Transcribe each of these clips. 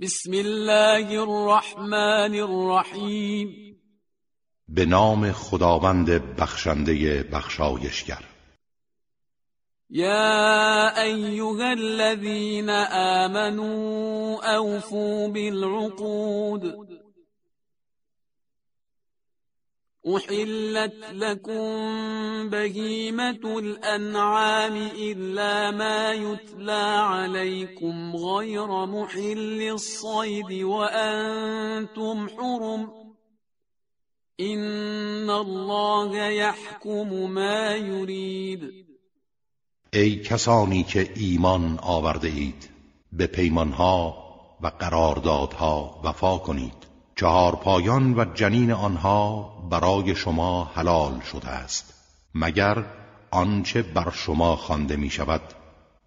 بسم الله الرحمن الرحیم به نام خداوند بخشنده بخشایشگر. یا ایها الذين آمنوا اوفوا بالعقود. احلت لكم بهيمة الأنعام إلا ما يتلى عليكم غير محل الصيد وأنتم حرم إن الله يحكم ما يريد. ای کسانی که ایمان آورده اید به پیمانها و قراردادها وفا کنید. چهار پایان و جنین آنها برای شما حلال شده است مگر آنچه بر شما خوانده می شود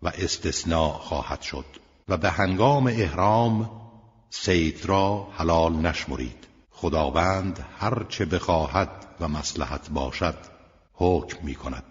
و استثناء خواهد شد و به هنگام احرام سید را حلال نشمرید. خداوند هر چه بخواهد و مصلحت باشد حکم می کند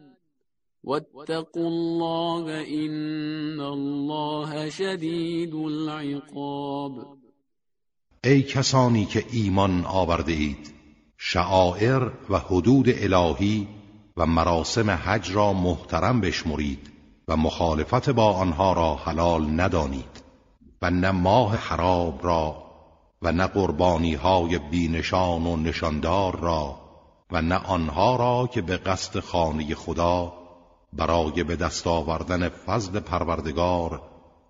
واتقوا الله ان الله شدید العقاب. ای کسانی که ایمان آورده اید شعائر و حدود الهی و مراسم حج را محترم بشمرید و مخالفت با آنها را حلال ندانید و نه ماه حراب را و نه قربانی های بینشان و نشاندار را و نه آنها را که به قصد خانه خدا برای به دست آوردن فضل پروردگار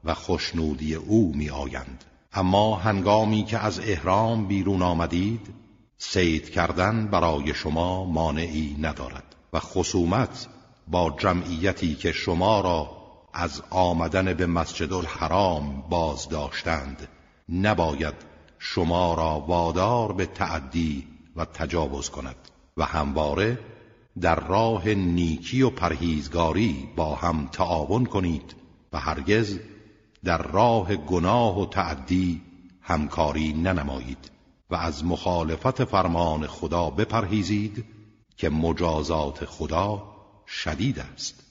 و خوشنودی او می آیند اما هنگامی که از احرام بیرون آمدید سید کردن برای شما مانعی ندارد و خصومت با جمعیتی که شما را از آمدن به مسجد الحرام باز داشتند نباید شما را وادار به تعدی و تجاوز کند. و همواره در راه نیکی و پرهیزگاری با هم تعاون کنید و هرگز در راه گناه و تعدی همکاری ننمایید و از مخالفت فرمان خدا بپرهیزید که مجازات خدا شدید است.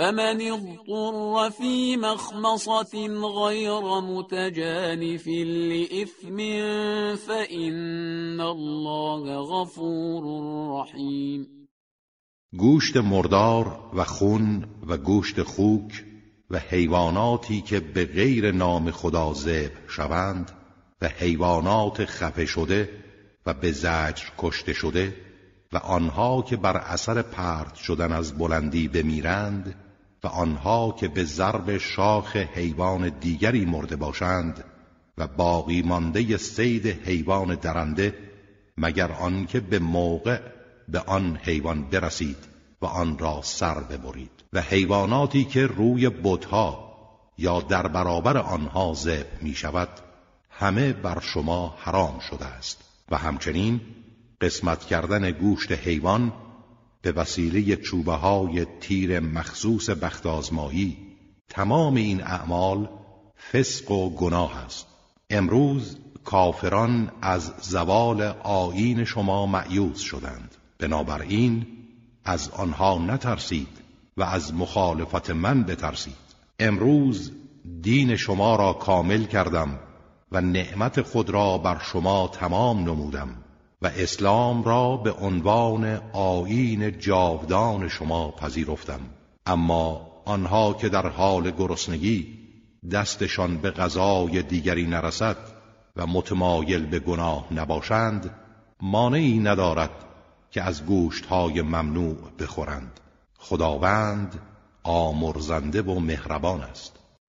فمن اضطر في مخمصة غير متجانف لإثم فإن الله غفور رحیم گوشت مردار و خون و گوشت خوک و حیواناتی که به غیر نام خدا ذبح شوند و حیوانات خفه شده و به زجر کشته شده و آنها که بر اثر پرت شدن از بلندی بمیرند و آنها که به ضرب شاخ حیوان دیگری مرده باشند و باقی مانده سید حیوان درنده مگر آنکه به موقع به آن حیوان برسید و آن را سر ببرید. و حیواناتی که روی بتها یا در برابر آنها ذبح می شود همه بر شما حرام شده است. و همچنین قسمت کردن گوشت حیوان به وسیله چوبه های تیر مخصوص بخت آزمایی تمام این اعمال فسق و گناه است. امروز کافران از زوال آیین شما معیوز شدند. بنابراین از آنها نترسید و از مخالفت من بترسید. امروز دین شما را کامل کردم و نعمت خود را بر شما تمام نمودم. و اسلام را به عنوان آیین جاودان شما پذیرفتم. اما آنها که در حال گرسنگی دستشان به غذای دیگری نرسد و متمایل به گناه نباشند مانعی ندارد که از گوشتهای ممنوع بخورند. خداوند آمرزنده و مهربان است.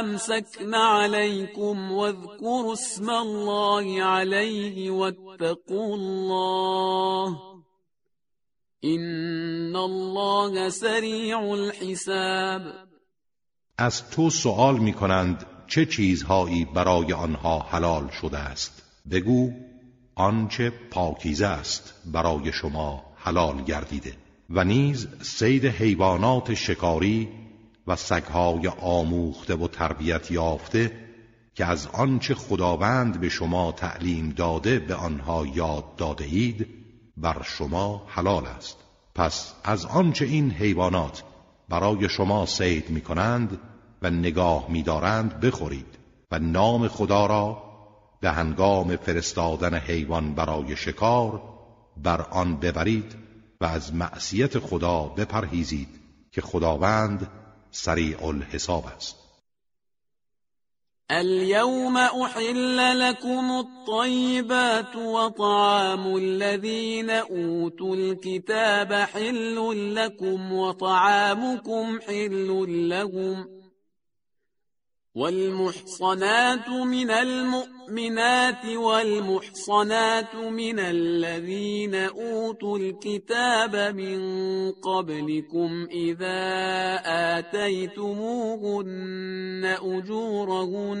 أمسكن عليكم واذكروا اسم الله عليه واتقوا الله إن الله سریع الحساب. از تو سؤال می کنند چه چیزهایی برای آنها حلال شده است. بگو آنچه پاکیزه است برای شما حلال گردیده و نیز سید حیوانات شکاری و سگهای آموخته و تربیت یافته که از آنچه خداوند به شما تعلیم داده به آنها یاد داده اید بر شما حلال است. پس از آنچه این حیوانات برای شما سید می کنند و نگاه می دارند بخورید و نام خدا را به هنگام فرستادن حیوان برای شکار بر آن ببرید و از معصیت خدا بپرهیزید که خداوند سریع الحساب است. اليوم أحل لكم الطيبات وطعام الذين أوتوا الكتاب حل لكم وطعامكم حل لهم. والمحصنات من المؤمنات والمحصنات من الذين أوتوا الكتاب من قبلكم إذا آتيتموهن أجورهن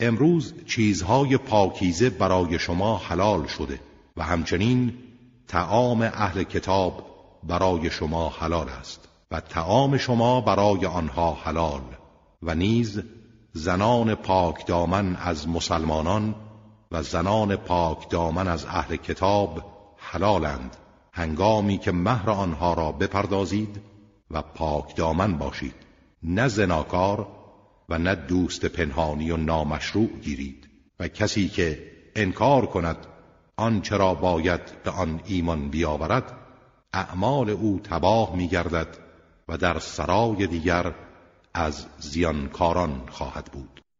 امروز چیزهای پاکیزه برای شما حلال شده و همچنین تعام اهل کتاب برای شما حلال است و تعام شما برای آنها حلال و نیز زنان پاک دامن از مسلمانان و زنان پاک دامن از اهل کتاب حلالند. هنگامی که مهر آنها را بپردازید و پاک دامن باشید. نه زناکار و نه دوست پنهانی و نامشروع گیرید. و کسی که انکار کند آنچه را باید به آن ایمان بیاورد اعمال او تباه میگردد و در سرای دیگر از زیانکاران خواهد بود.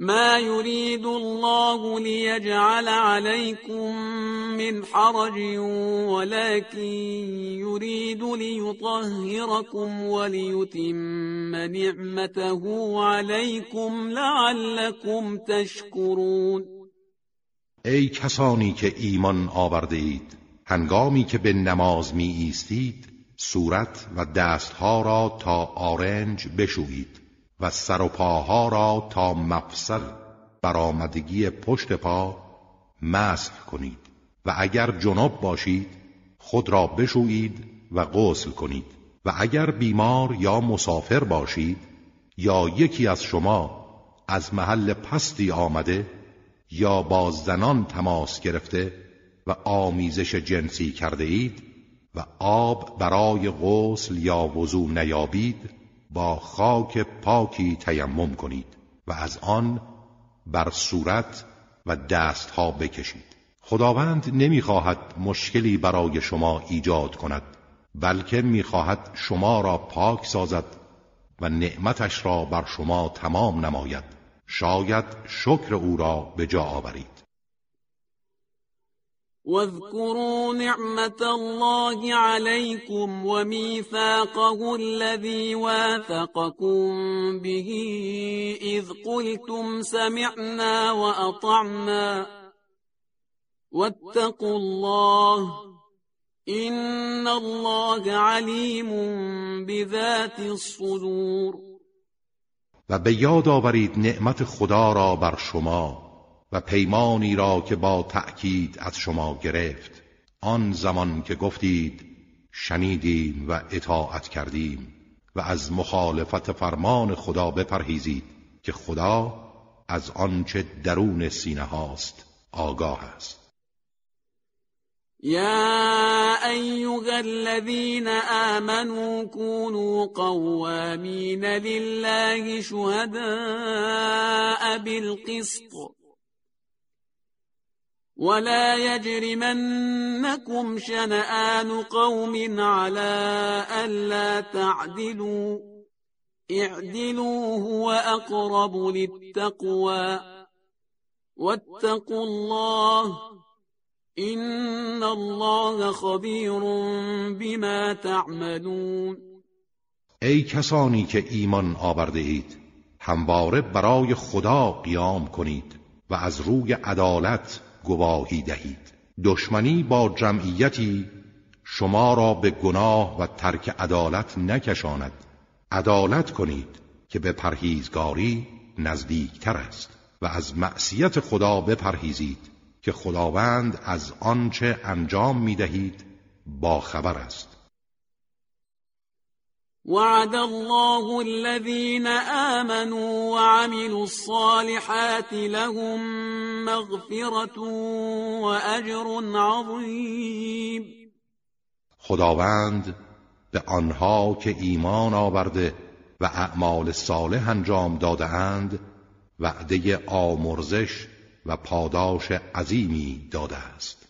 ما يريد الله ليجعل عليكم من حرج ولكن يريد ليطهركم وليتم نعمته عليكم لعلكم تشكرون. ای کسانی که ایمان آورده اید هنگامی که به نماز می ایستید صورت و دستها را تا آرنج بشویید. و سر و پاها را تا مفصل برآمدگی پشت پا مسح کنید. و اگر جناب باشید خود را بشویید و غسل کنید. و اگر بیمار یا مسافر باشید یا یکی از شما از محل پستی آمده یا با زنان تماس گرفته و آمیزش جنسی کرده اید و آب برای غسل یا وضو نیابید با خاک پاکی تیمم کنید و از آن بر صورت و دستها بکشید. خداوند نمی‌خواهد مشکلی برای شما ایجاد کند بلکه می‌خواهد شما را پاک سازد و نعمتش را بر شما تمام نماید. شاید شکر او را به جا آورید. واذكروا نعمة الله عليكم وميثاقه الذي واثقكم به إذ قلتم سمعنا وأطعنا. واتقوا الله إن الله عليم بذات الصدور. و به یاد آورید نعمت خدا را بر شما. و پیمانی را که با تأکید از شما گرفت. آن زمان که گفتید شنیدیم و اطاعت کردیم و از مخالفت فرمان خدا بپرهیزید که خدا از آنچه درون سینه هاست آگاه است. یا ایها الذين آمنوا كونوا قوامین لله شهداء بالقسط. ولا يجرمنكم شنآن قوم على ألا تعدلوا اعدلوا هو أقرب للتقوى واتقوا الله إن الله خبير بما تعملون ای کسانی که ایمان آورده اید همواره برای خدا قیام کنید و از روی عدالت گواهی دهید. دشمنی با جمعیتی شما را به گناه و ترک عدالت نکشاند. عدالت کنید که به پرهیزگاری نزدیکتر است و از معصیت خدا بپرهیزید که خداوند از آنچه انجام می دهید با خبر است. وعد الله الذين آمنوا وعملوا الصالحات لهم مغفرة وأجر عظیم خداوند به آنها که ایمان آورده و اعمال صالح انجام داده اند وعده آمرزش و پاداش عظیمی داده است.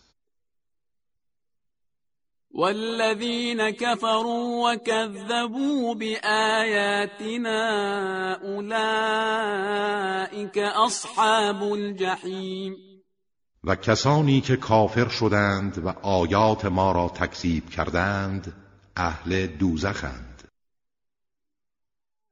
والذين كفروا وكذبوا بآياتنا أولئك أصحاب الجحیم و کسانی که کافر شدند و آیات ما را تکذیب کردند اهل دوزخند.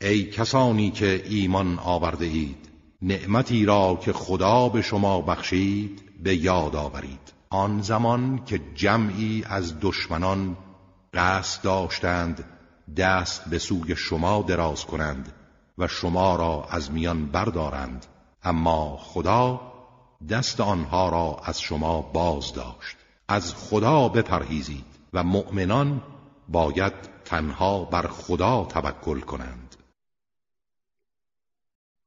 ای کسانی که ایمان آورده اید نعمتی را که خدا به شما بخشید به یاد آورید. آن زمان که جمعی از دشمنان قصد داشتند دست به سوی شما دراز کنند و شما را از میان بردارند. اما خدا دست آنها را از شما باز داشت. از خدا بپرهیزید و مؤمنان باید تنها بر خدا توکل کنند.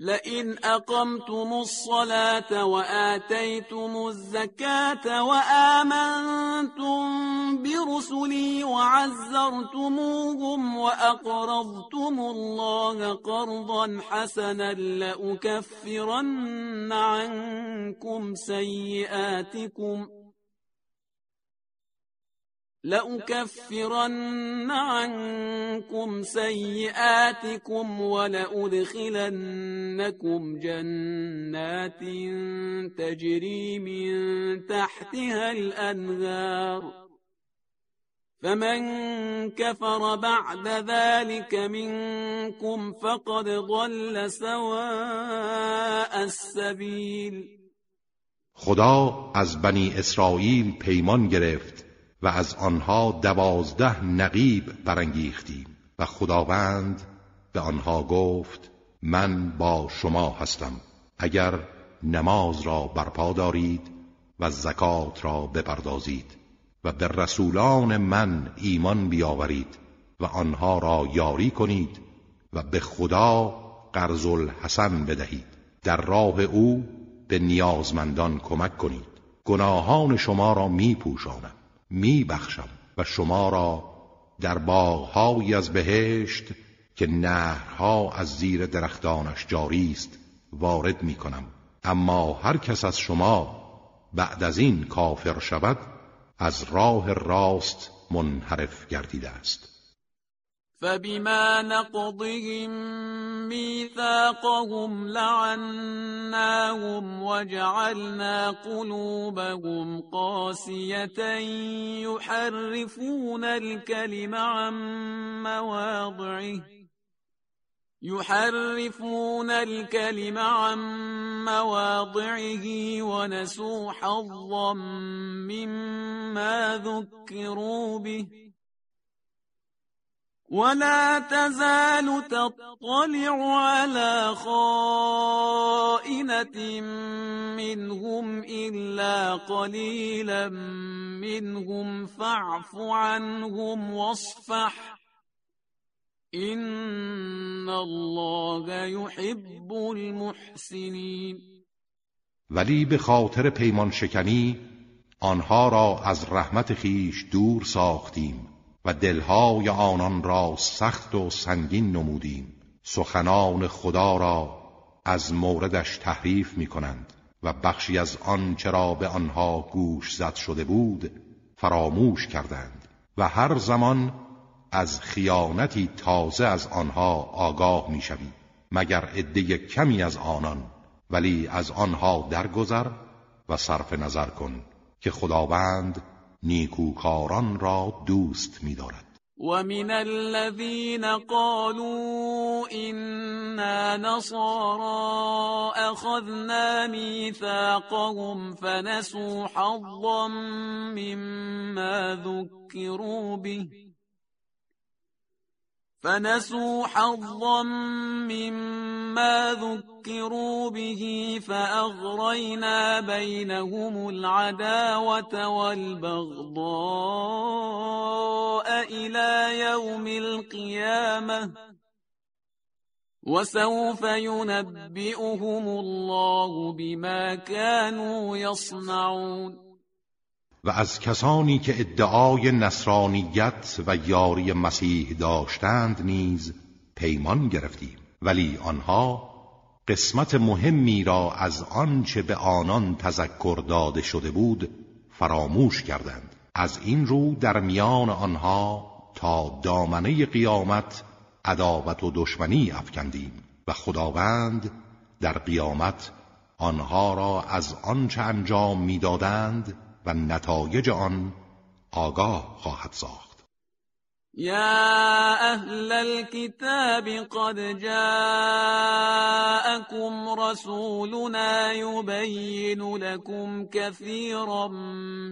لئن أقمتم الصلاة وآتيتم الزكاة وآمنتم برسلي وعزرتموهم وأقرضتم الله قرضا حسنا لأكفرن عنكم سيئاتكم لأكفرن عنكم سيئاتكم ولأدخلنكم جنات تجري من تحتها الأنهار. فمن كفر بعد ذلك منكم فقد ضل سواء السبيل. خدا از بنی اسرائیل پیمان گرفت. و از آنها دوازده نقیب برانگیختیم و خداوند به آنها گفت من با شما هستم اگر نماز را برپا دارید و زکات را بپردازید و به رسولان من ایمان بیاورید و آنها را یاری کنید و به خدا قرض الحسن بدهید. در راه او به نیازمندان کمک کنید. گناهان شما را می پوشانم می بخشم و شما را در باغهایی از بهشت که نهرها از زیر درختانش جاری است وارد می کنم اما هر کس از شما بعد از این کافر شود از راه راست منحرف گردیده است. فبما نقضهم ميثاقهم لعناهم وجعلنا قلوبهم قاسية يحرفون الكلم عن مواضعه يحرفون الكلم عن مواضعه ونسوا حظا مما ذكروا به ولا تزال تطلع على خائنة منهم إلا قليلا منهم فاعف عنهم واصفح این الله يحب المحسنین ولی به خاطر پیمان شکنی آنها را از رحمت خیش دور ساختیم. و دلهای آنان را سخت و سنگین نمودیم. سخنان خدا را از موردش تحریف می کنند و بخشی از آن چرا به آنها گوش زد شده بود فراموش کردند و هر زمان از خیانتی تازه از آنها آگاه می‌شوی مگر عده کمی از آنان ولی از آنها درگذر و صرف نظر کن که خداوند نیکوکاران را دوست می‌دارد. ومن الذين قالوا إنا نصارى أخذنا ميثاقهم فنسوا حظا مما ذكروا به فنسوا حظا مما ذكروا به فأغرينا بينهم العداوة والبغضاء إلى يوم القيامة وسوف ينبئهم الله بما كانوا يصنعون و از کسانی که ادعای نصرانیت و یاری مسیح داشتند نیز پیمان گرفتیم. ولی آنها قسمت مهمی را از آنچه به آنان تذکر داده شده بود فراموش کردند. از این رو در میان آنها تا دامنه قیامت عداوت و دشمنی افکندیم و خداوند در قیامت آنها را از آنچه انجام می‌دادند و نتایج آن آگاه خواهد ساخت. یا أهل الكتاب قد جاءكم رسولنا يبين لكم كثيرا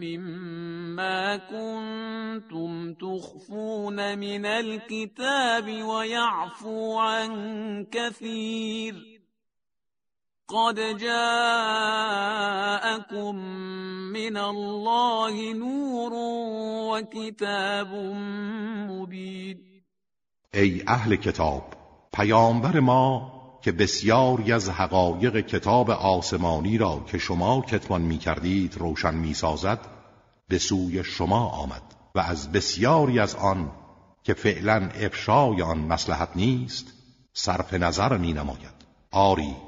مما كنتم تخفون من الكتاب ويعفو عن كثير قد جاءكم من الله نور و کتاب ای اهل کتاب پیامبر ما که بسیاری از حقایق کتاب آسمانی را که شما کتمان می کردید روشن می سازد به سوی شما آمد و از بسیاری از آن که فعلا افشای آن مسلحت نیست صرف نظر می نماید آری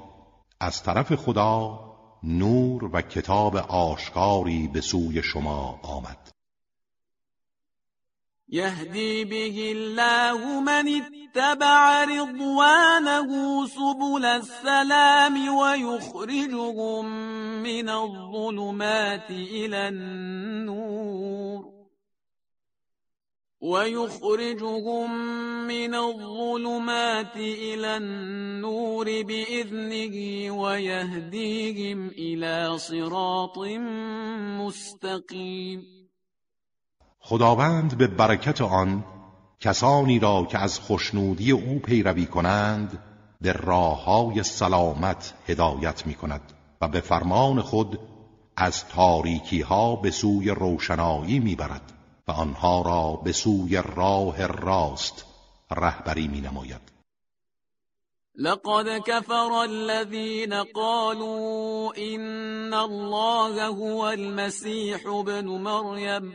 از طرف خدا نور و کتاب آشکاری به سوی شما آمد. یهدی به الله من اتبع رضوانه سبل السلام ويخرجهم من الظلمات الى النور. ويخرجهم من الظلمات إلى النور بإذنه ويهديهم إلى صراط مستقیم خداوند به برکت آن کسانی را که از خوشنودی او پیروی کنند به راه های سلامت هدایت می کند و به فرمان خود از تاریکی ها به سوی روشنایی می برد. آنها را به سوی راه راست رهبری می نماید لقد كفر الذين قالوا إن الله هو المسيح ابن مريم.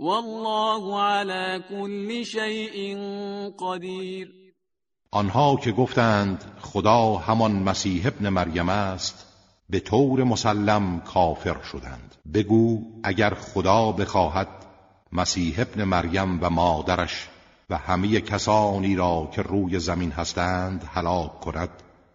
والله على كل شيء قدیر آنها که گفتند خدا همان مسیح ابن مریم است به طور مسلم کافر شدند. بگو اگر خدا بخواهد مسیح ابن مریم و مادرش و همه کسانی را که روی زمین هستند هلاک کند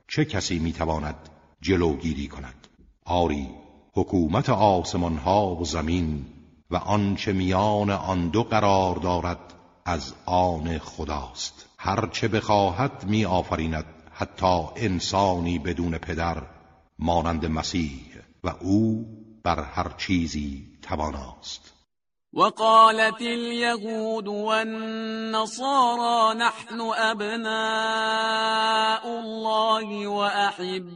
چه کسی می‌تواند جلوگیری کند؟ آری حکومت آسمان ها و زمین و آنچه میان آن دو قرار دارد از آن خداست. هرچه بخواهد می آفریند حتی انسانی بدون پدر مانند مسیح و او بر هر چیزی تواناست. وقالت اليهود والنصارى نحن ابناء الله واحباؤه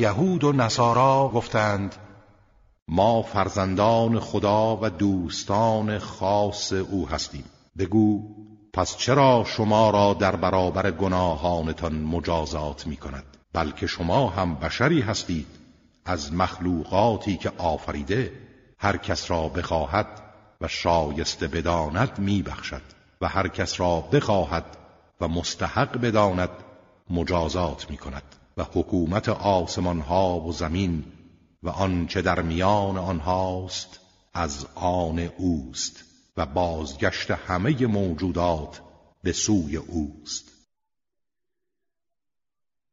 یهود و نصارا گفتند ما فرزندان خدا و دوستان خاص او هستیم. بگو پس چرا شما را در برابر گناهانتان مجازات می کند؟ بلکه شما هم بشری هستید. از مخلوقاتی که آفریده هر کس را بخواهد و شایسته بداند می بخشد. و هر کس را بخواهد و مستحق بداند مجازات می کند. و حکومت آسمان ها و زمین و آنچه در میان آنهاست از آن اوست و بازگشت همه موجودات به سوی اوست.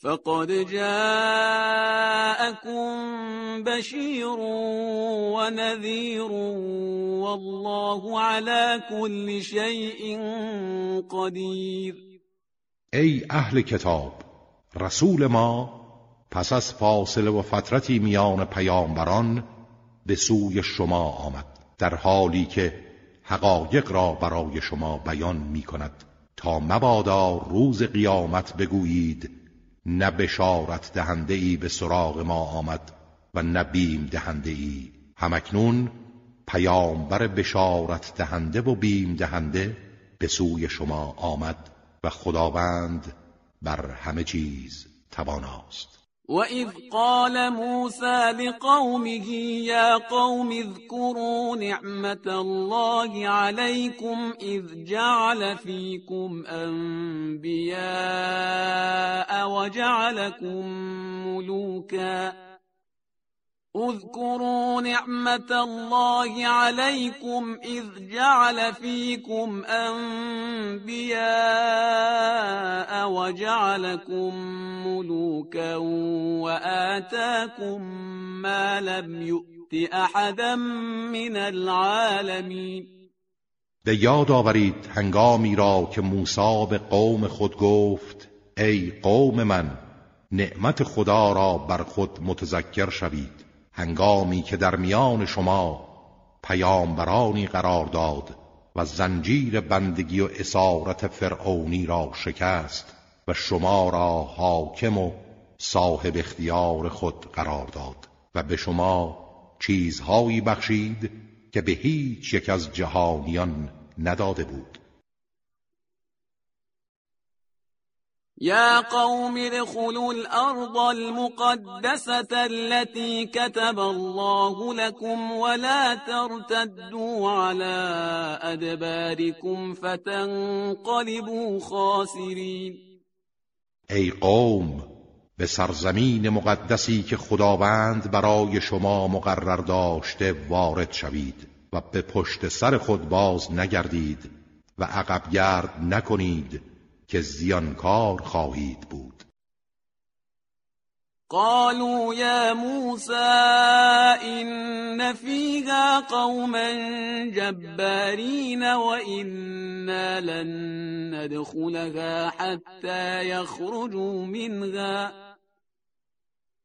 فقد جاءكم بشير ونذير والله على كل شيء قدیر ای اهل کتاب رسول ما پس از فاصله و فترتی میان پیامبران به سوی شما آمد در حالی که حقایق را برای شما بیان می کند تا مبادا روز قیامت بگویید نه بشارت دهنده ای به سراغ ما آمد و نه بیم دهنده ای همکنون پیامبر بشارت دهنده و بیم دهنده به سوی شما آمد و خداوند بر همه چیز تواناست. وإذ قال موسى لقومه يا قوم اذكروا نعمة الله عليكم إذ جعل فيكم أنبياء وجعلكم ملوكاً اذكروا نعمة الله عليكم إذ جعل فيكم أنبياء وجعلكم ملوكا وآتاكم ما لم يؤت أحدا من العالمين. به یاد آورید هنگامی را که موسی به قوم خود گفت ای قوم من نعمت خدا را بر خود متذکر شوید. هنگامی که در میان شما پیامبرانی قرار داد و زنجیر بندگی و اسارت فرعونی را شکست و شما را حاکم و صاحب اختیار خود قرار داد و به شما چیزهایی بخشید که به هیچ یک از جهانیان نداده بود. يا قوم ادخلوا الأرض المقدسة التي كتب الله لكم ولا ترتدوا على أدباركم فتنقلبوا خاسرين. ای قوم به سرزمین مقدسی که خداوند برای شما مقرر داشته وارد شوید و به پشت سر خود باز نگردید و عقب گرد نکنید. که زیانکار خواهید بود. قالوا يا موسى إن فيها قوما جبارين وإنا لن ندخلها حتى يخرجوا منها.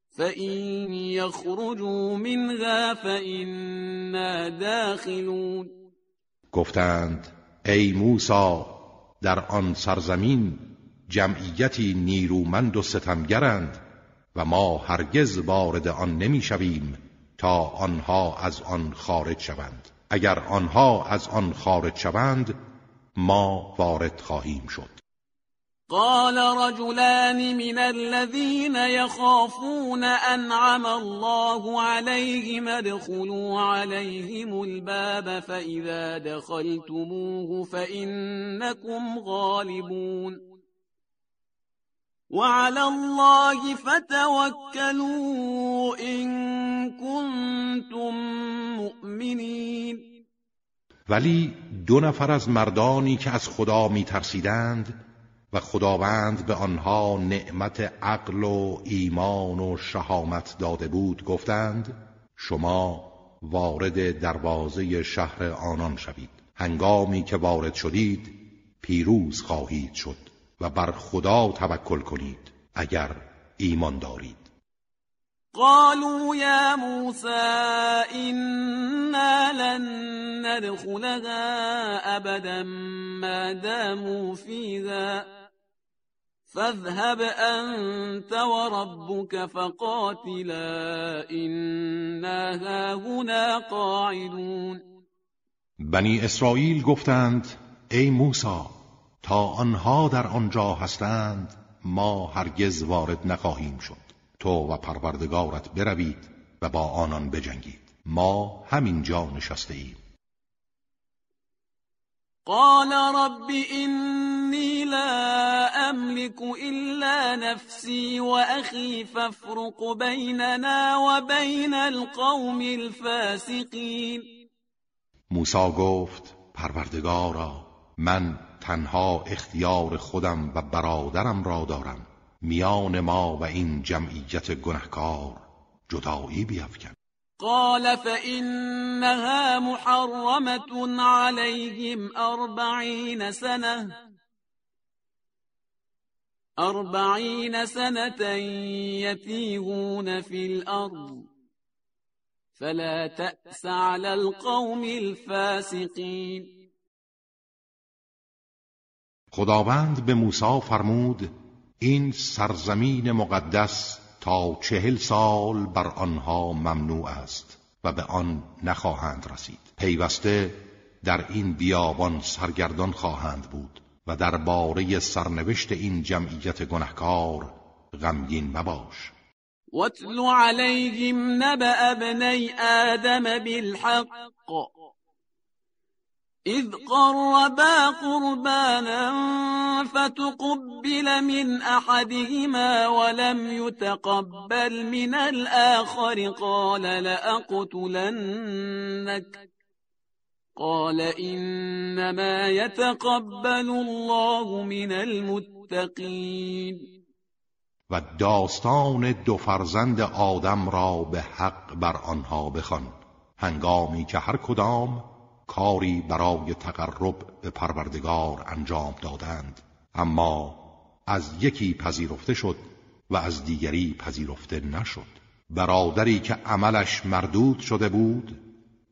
فإن يخرجوا منها فإنا داخلون. گفتند ای موسی در آن سرزمین جمعیتی نیرومند و ستمگرند و ما هرگز وارد آن نمی‌شویم تا آنها از آن خارج شوند. اگر آنها از آن خارج شوند ما وارد خواهیم شد. قال رجلان من الذين يخافون أنعم الله عليهم ادخلوا عليهم الباب فإذا دخلتموه فإنكم غالبون. وعلى الله فتوكلوا إن كنتم مؤمنین ولی دو نفر از مردانی که از خدا می ترسیدند و خداوند به آنها نعمت عقل و ایمان و شهامت داده بود گفتند شما وارد دروازه شهر آنان شوید. هنگامی که وارد شدید پیروز خواهید شد و بر خدا توکل کنید اگر ایمان دارید. قالوا يا موسى إنا لن ندخلها أبدا ما داموا فيها. فاذهب أنت وربك فقاتلا إنا هاهنا قاعدون. بنی اسرائیل گفتند ای موسی تا آنها در آنجا هستند ما هرگز وارد نخواهیم شد. تو و پروردگارت بروید و با آنان بجنگید. ما همین جا نشسته ایم قال رب إني لا أملك إلا نفسي وأخي فافرق بيننا وبين القوم الفاسقين. موسی گفت پروردگارا من تنها اختیار خودم و برادرم را دارم. میان ما و این جمعیت گنهکار جدایی بیفکن. قال فإنها محرمة عليهم أربعين سنة. أربعين سنة يتيهون في الأرض. فلا تأس على القوم الفاسقين. خداوند به موسی فرمود این سرزمین مقدس تا چهل سال بر آنها ممنوع است و به آن نخواهند رسید. پیوسته در این بیابان سرگردان خواهند بود و در باره سرنوشت این جمعیت گنهکار غمگین مباش. واتل عليهم نبأ آدم بالحق. إذ قربا قربانا فتقبل من أحدهما ولم يتقبل من الآخر قال لأقتلنك. قال إنما يتقبل الله من المتقين. و داستان دو فرزند آدم را به حق بر آنها بخوان. هنگامی که هر کدام کاری برای تقرب به پروردگار انجام دادند. اما از یکی پذیرفته شد و از دیگری پذیرفته نشد. برادری که عملش مردود شده بود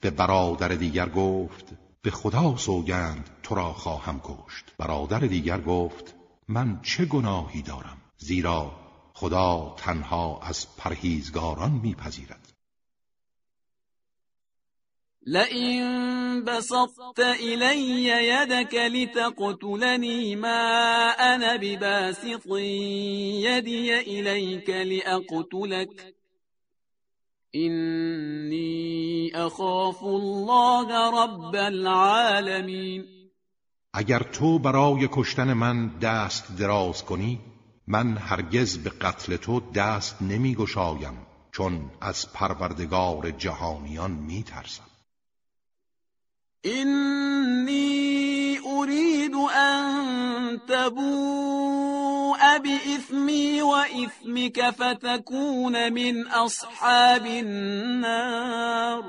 به برادر دیگر گفت به خدا سوگند تو را خواهم کشت. برادر دیگر گفت من چه گناهی دارم؟ زیرا خدا تنها از پرهیزگاران میپذیرد. لئن بسطت إلي يدك لتقتلني ما أنا بباسط يدي إليك لأقتلك. إني أخاف الله رب العالمين. اگر تو برای کشتن من دست دراز کنی من هرگز به قتل تو دست نمی گشایم چون از پروردگار جهانیان می ترسم إني أريد أن تبوء بإثمي وإثمك فتكون من أصحاب النار.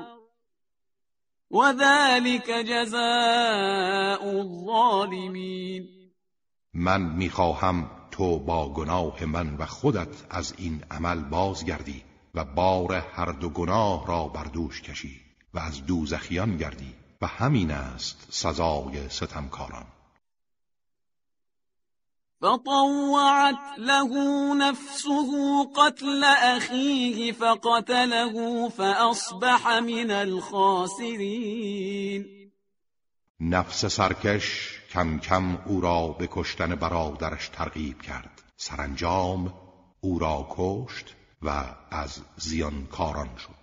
وذلك جزاء الظالمين. من می‌خواهم تو با گناه من و خودت از این عمل بازگردی و بار هر دو گناه را بر دوش کشی و از دوزخیان گردی. و همین است سزای ستمکاران. فطوعت له نفسه قتل أخيه فقتله فأصبح من الخاسرین. نفس سرکش کم کم او را به کشتن برادرش ترغیب کرد. سرانجام او را کشت و از زیانکاران شد.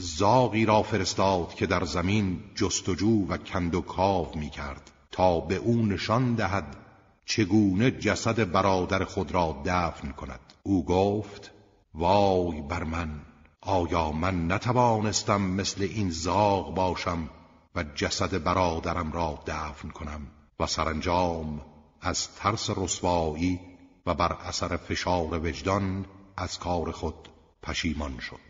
زاغی را فرستاد که در زمین جستجو و کند و کاو می کرد تا به او نشان دهد چگونه جسد برادر خود را دفن کند. او گفت وای بر من آیا من نتوانستم مثل این زاغ باشم و جسد برادرم را دفن کنم و سرانجام از ترس رسوایی و بر اثر فشار وجدان از کار خود پشیمان شد؟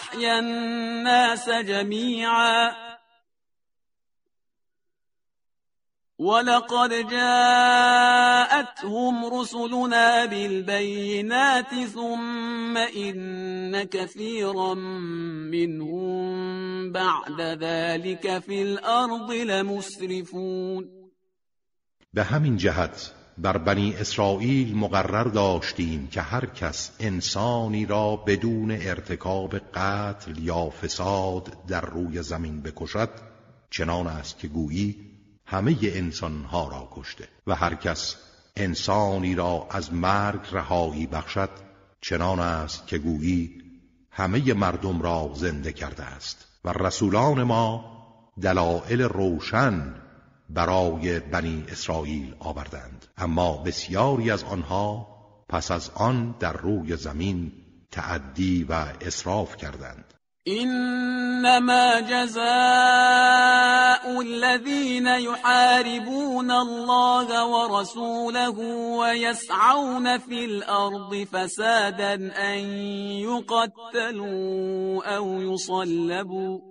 أحيا الناس جميعا. ولقد جاءتهم رسلنا بالبينات ثم إن كثيرا منهم بعد ذلك في الأرض لمسرفون. به همین جهت بر بنی اسرائیل مقرر داشتیم که هر کس انسانی را بدون ارتکاب قتل یا فساد در روی زمین بکشد چنان است که گویی همه انسانها را کشته و هر کس انسانی را از مرگ رهایی بخشد چنان است که گویی همه مردم را زنده کرده است و رسولان ما دلائل روشن برای بنی اسرائیل آوردند. اما بسیاری از آنها پس از آن در روی زمین تعدی و اسراف کردند. انما جزاء الذين يحاربون الله ورسوله ويسعون في الارض فسادا ان يقتلوا او يصلبوا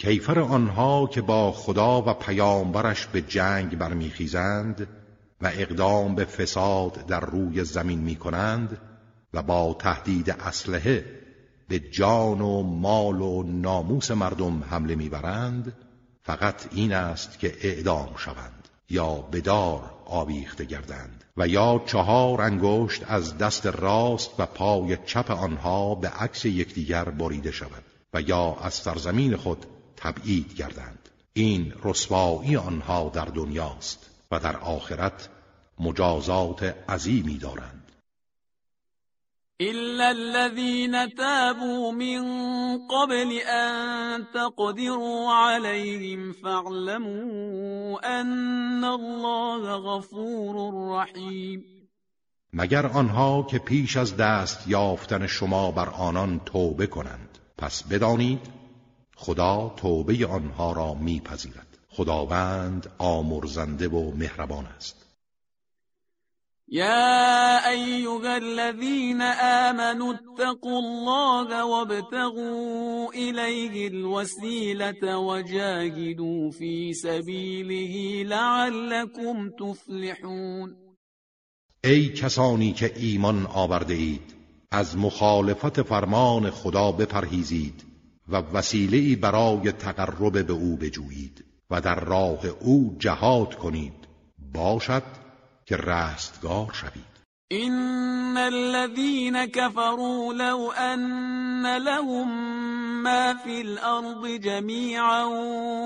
کیفر آنها که با خدا و پیامبرش به جنگ برمیخیزند و اقدام به فساد در روی زمین می کنند و با تهدید اسلحه به جان و مال و ناموس مردم حمله می‌برند فقط این است که اعدام شوند یا بدار آویخته گردند و یا چهار انگشت از دست راست و پای چپ آنها به عکس یکدیگر بریده شود و یا از سرزمین خود تبعید گردند. این رسوایی آنها در دنیاست و در آخرت مجازات عظیمی دارند. إلا الذين تابوا من قبل أن تقدروا عليهم فاعلموا أن الله غفور رحیم مگر آنها که پیش از دست یافتن شما بر آنان توبه کنند پس بدانید خدا توبه آنها را میپذیرد. خداوند آمرزنده و مهربان است. یا ایها الذین آمنوا اتقوا الله وابتغوا الیه الوسیلة وجاهدوا فی سبیله لعلكم تفلحون. ای کسانی که ایمان آورده اید از مخالفت فرمان خدا بپرهیزید. و وسیله برای تقرب به او بجویید و در راه او جهاد کنید. باشد که رستگار شوید. این الذين كفروا لو ان لهم ما في الارض جميعا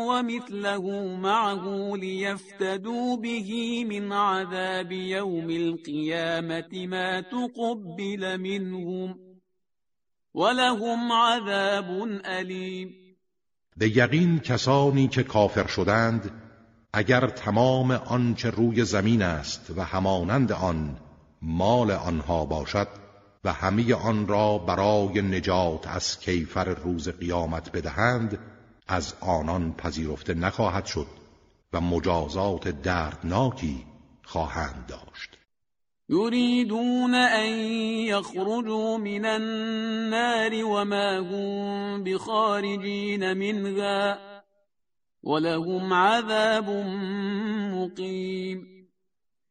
ومثله معه ليفتدوا به من عذاب يوم القيامه ما تقبل منهم ولهم عذاب علیم به یقین کسانی که کافر شدند اگر تمام آنچه روی زمین است و همانند آن مال آنها باشد و همه آن را برای نجات از کیفر روز قیامت بدهند از آنان پذیرفته نخواهد شد و مجازات دردناکی خواهند داشت. یریدون ان یخرجوا من النار وما هم بخارجین منها ولهم عذاب مقیم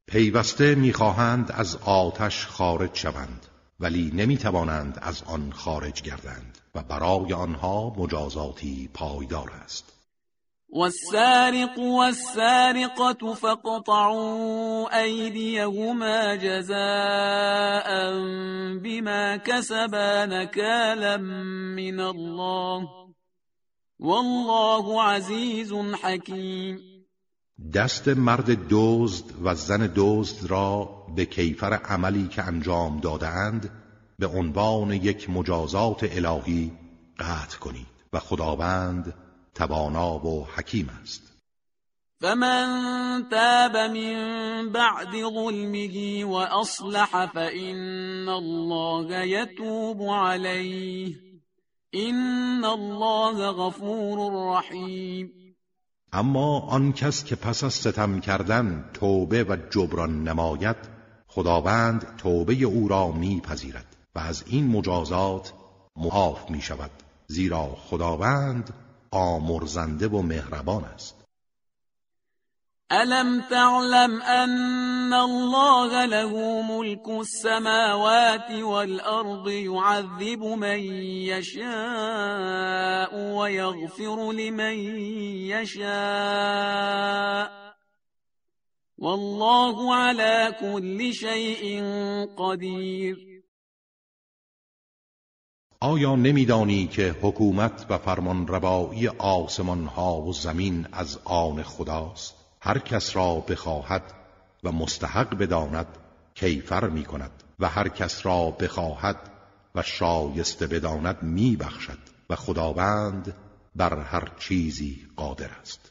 پیوسته می‌خواهند از آتش خارج شوند ولی نمی‌توانند از آن خارج گردند و برای آنها مجازاتی پایدار است. والسارق والسارقة فاقطعوا أيديهما جزاء بما كسبا نكالا من الله. والله عزیز حکیم دست مرد دزد و زن دزد را به کیفر عملی که انجام دادهاند به عنوان یک مجازات الهی قطع کنید و خداوند توانا و حکیم است. فمن تاب من بعد ظلمه وأصلح فإن الله يتوب عليه. إن الله غفور رحیم. اما آن کس که پس از ستم کردن توبه و جبران نماید خداوند توبه او را میپذیرد و از این مجازات معاف می شود زیرا خداوند آمرزنده و مهربان است. ألم تعلم أن الله له ملك السماوات والأرض يعذب من يشاء ويغفر لمن يشاء؟ والله على كل شيء قدير. آیا نمیدانی که حکومت و فرمان روایی آسمان ها و زمین از آن خداست؟ هر کس را بخواهد و مستحق بداند کیفر می کند و هر کس را بخواهد و شایسته بداند می بخشد و خداوند بر هر چیزی قادر است.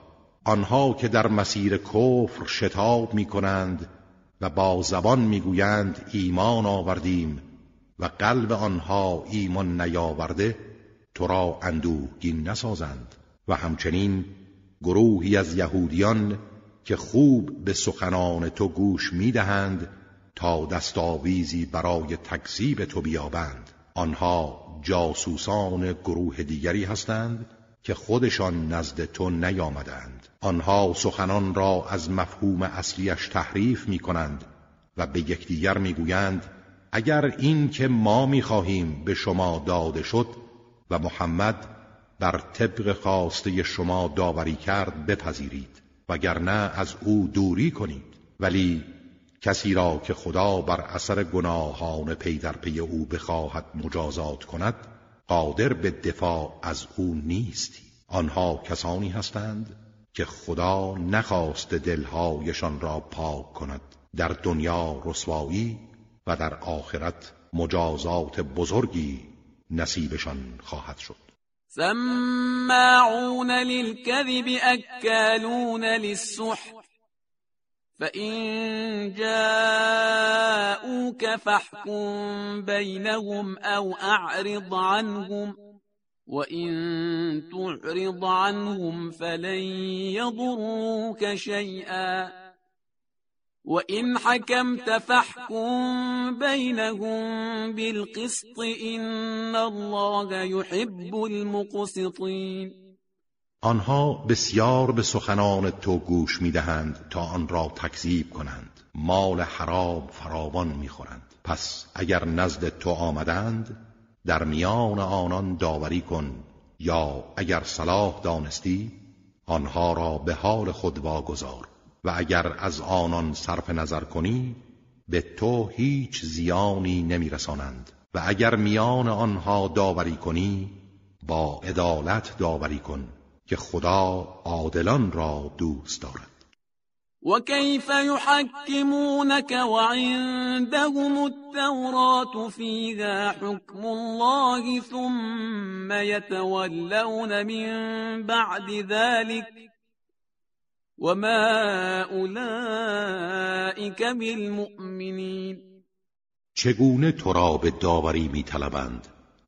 آنها که در مسیر کفر شتاب می کنند و با زبان می‌گویند ایمان آوردیم و قلب آنها ایمان نیاورده تو را اندوهگین نسازند. و همچنین گروهی از یهودیان که خوب به سخنان تو گوش می‌دهند تا دستاویزی برای تکذیب تو بیابند. آنها جاسوسان گروه دیگری هستند که خودشان نزد تو نیامدند. آنها سخنان را از مفهوم اصلیش تحریف می کنند و به یکدیگر می‌گویند اگر این که ما می‌خواهیم به شما داده شد و محمد بر طبق خواسته شما داوری کرد بپذیرید وگرنه از او دوری کنید. ولی کسی را که خدا بر اثر گناهان پی در پی او بخواهد مجازات کند قادر به دفاع از او نیستی. آنها کسانی هستند که خدا نخواست دلهایشان را پاک کند در دنیا رسوایی و در آخرت مجازات بزرگی نصیبشان خواهد شد. سماعون للكذب أكالون للسحت فإن جاءوك فاحكم بينهم أو أعرض عنهم. وإن تعرض عنهم فلن يضروك شيئا وإن حكمت فاحكم بينهم بالقسط إن الله يحب المقسطين آنها بسیار به سخنان تو گوش می‌دهند تا آن را تکذیب کنند. مال حرام فراوان می‌خورند. پس اگر نزد تو آمدند در میان آنان داوری کن یا اگر صلاح دانستی آنها را به حال خود واگذار. و اگر از آنان صرف نظر کنی به تو هیچ زیانی نمیرسانند. و اگر میان آنها داوری کنی با عدالت داوری کن که خدا عادلان را دوست دارد. وكيف يحكمونك وعندهم التوراة فيها حكم الله ثم يتولون من بعد ذلك وما أولئك بالمؤمنين. چگونه تو را به داوری میطلبند؟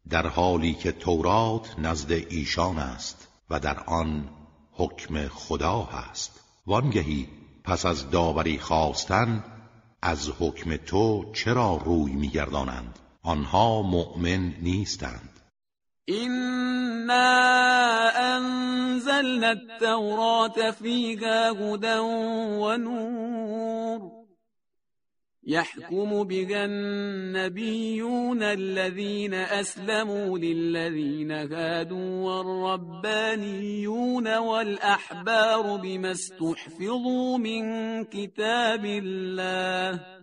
در حالی که تورات نزد ایشان است و در آن حکم خدا هست. وانگهی پس از داوری خواستن از حکم تو چرا روی میگردانند؟ آنها مؤمن نیستند. إنا أنزلنا التوراة فيها هدى ونور يحكم بها النبيون الذين أسلموا للذين هادوا والربانيون والأحبار بما استحفظوا من كتاب الله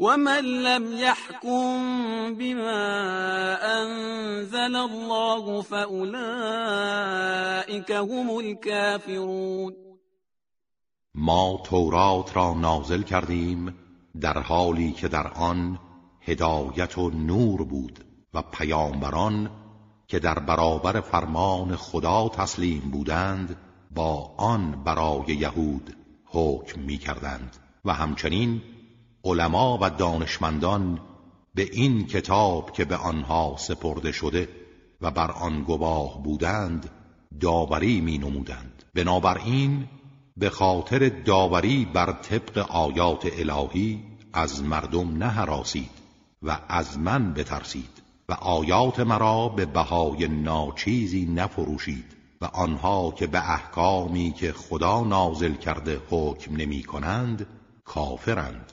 ومن لم يحكم بما انزل الله فاولئك هم الكافرون ما تورات را نازل کردیم در حالی که در آن هدایت و نور بود و پیامبران که در برابر فرمان خدا تسلیم بودند با آن برای یهود حکم می کردند و همچنین علما و دانشمندان به این کتاب که به آنها سپرده شده و بر آن گواه بودند داوری می نمودند بنابراین به خاطر داوری بر طبق آیات الهی از مردم نهراسید و از من بترسید و آیات مرا به بهای ناچیزی نفروشید و آنها که به احکامی که خدا نازل کرده حکم نمی کنند کافرند.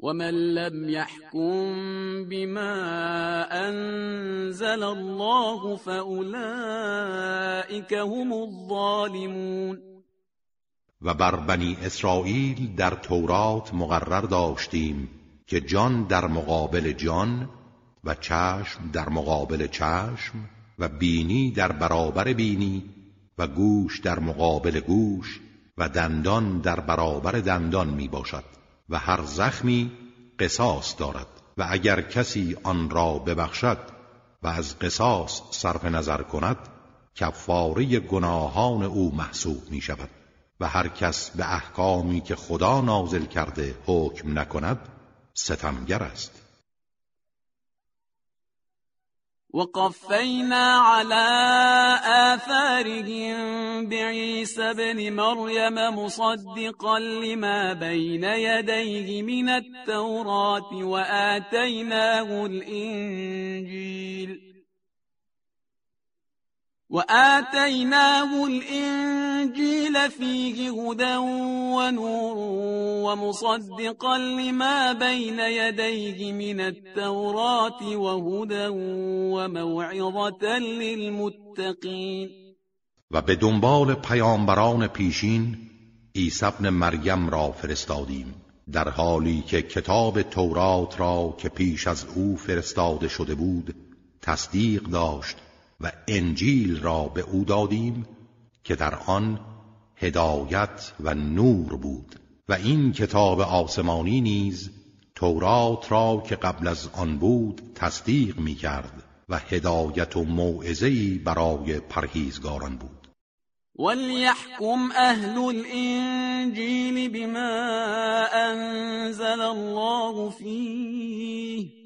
ومن لم يحكم بما انزل الله فاولئك هم الظالمون و بر بنی اسرائیل در تورات مقرر داشتیم که جان در مقابل جان و چشم در مقابل چشم و بینی در برابر بینی و گوش در مقابل گوش و دندان در برابر دندان می باشد و هر زخمی قصاص دارد و اگر کسی آن را ببخشد و از قصاص صرف نظر کند کفاره گناهان او محسوب می شود و هر کس به احکامی که خدا نازل کرده حکم نکند ستمگر است. وقفينا على آثارهم بعيسى بن مريم مصدقا لما بين يديه من التوراة وآتيناه الإنجيل وآتيناه الإنجيل فيه هدى ونور ومصدقا لما بين يديه من التوراة وهدى وموعظة للمتقين. و به دنبال پیامبران پیشین عیسی ابن مریم را فرستادیم در حالی که کتاب تورات را که پیش از او فرستاده شده بود تصدیق داشت و انجیل را به او دادیم که در آن هدایت و نور بود و این کتاب آسمانی نیز تورات را که قبل از آن بود تصدیق می کرد و هدایت و موعظه‌ای برای پرهیزگاران بود. وليحكم اهل الانجیل بما انزل الله فيه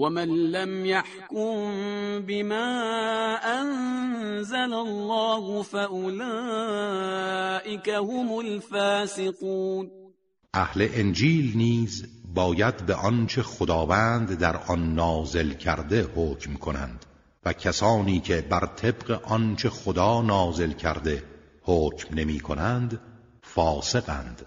ومن لم يحكم بما انزل الله فاولئك هم الفاسقون اهل انجیل نیز باید به آنچه خداوند در آن نازل کرده حکم کنند و کسانی که بر طبق آنچه خدا نازل کرده حکم نمی کنند فاسقند.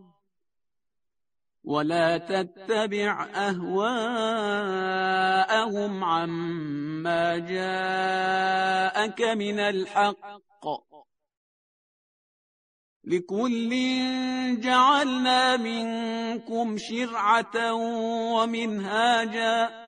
ولا تتبع أهواءهم عما جاءك من الحق. لكل جعلنا منكم شرعة ومنهاجا.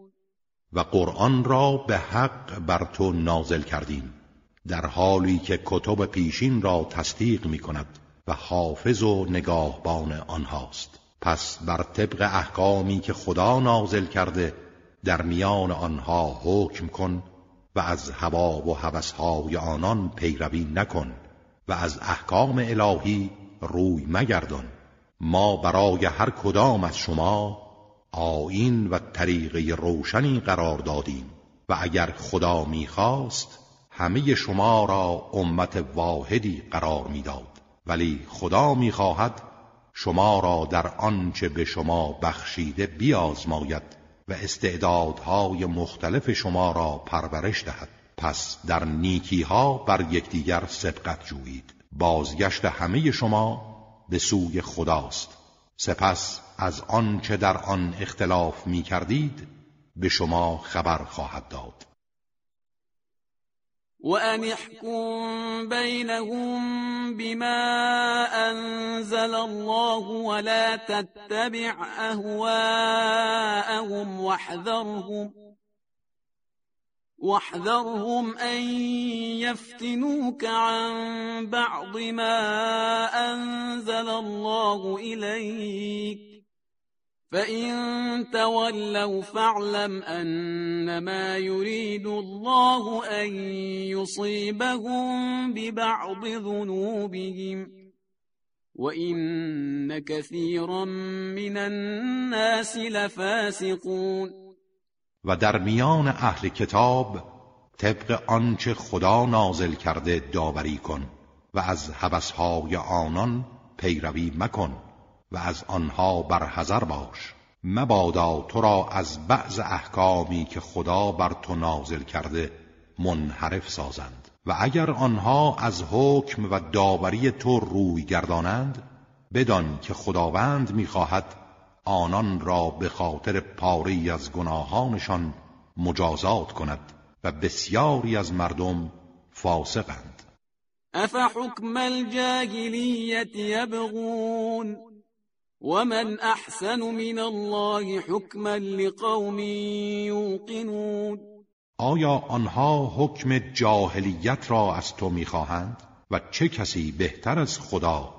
و قرآن را به حق بر تو نازل کردیم در حالی که کتب پیشین را تصدیق می کند و حافظ و نگاهبان آنهاست. پس بر طبق احکامی که خدا نازل کرده در میان آنها حکم کن و از هوا و هوسهای آنان پیروی نکن و از احکام الهی روی مگردان. ما برای هر کدام از شما آین و طریقه روشنی قرار دادیم و اگر خدا می‌خواست همه شما را امت واحدی قرار می‌داد. ولی خدا می‌خواهد شما را در آنچه به شما بخشیده بیازماید و استعدادهای مختلف شما را پرورش دهد. پس در نیکیها بر یکدیگر سبقت جویید. بازگشت همه شما به سوی خداست. سپس از آنچه در آن اختلاف می کردید به شما خبر خواهد داد. وأن احكم بينهم بما أنزل الله ولا تتبع أهواءهم واحذرهم واحذرهم أن يفتنوك عن بعض ما أنزل الله إليك. فإن تولوا فاعلم أنما يريد الله أن يصيبهم ببعض ذنوبهم وإن كثيرا من الناس لفاسقون و در میان اهل کتاب طبق آنچه خدا نازل کرده داوری کن و از هوسهای آنان پیروی مکن. و از آنها برحذر باش. مبادا تو را از بعض احکامی که خدا بر تو نازل کرده منحرف سازند. و اگر آنها از حکم و داوری تو روی گردانند بدان که خداوند می‌خواهد آنان را به خاطر پاری از گناهانشان مجازات کند و بسیاری از مردم فاسقند. افحکم الجاهلیت یبغون؟ ومن احسن من الله حکما لقوم یوقنون آیا آنها حکم جاهلیت را از تو می‌خواهند؟ و چه کسی بهتر از خدا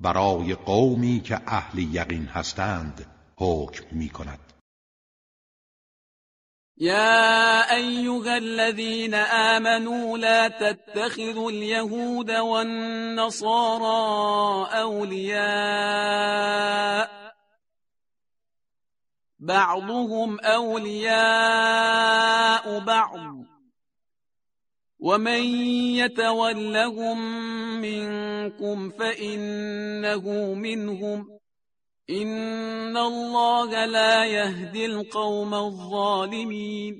برای قومی که اهل یقین هستند حکم می کند يا أيها الذين آمنوا لا تتخذوا اليهود والنصارى أولياء. بعضهم أولياء بعض. ومن يتولهم منكم فإنه منهم. إن الله لا يهدي القوم الظالمين.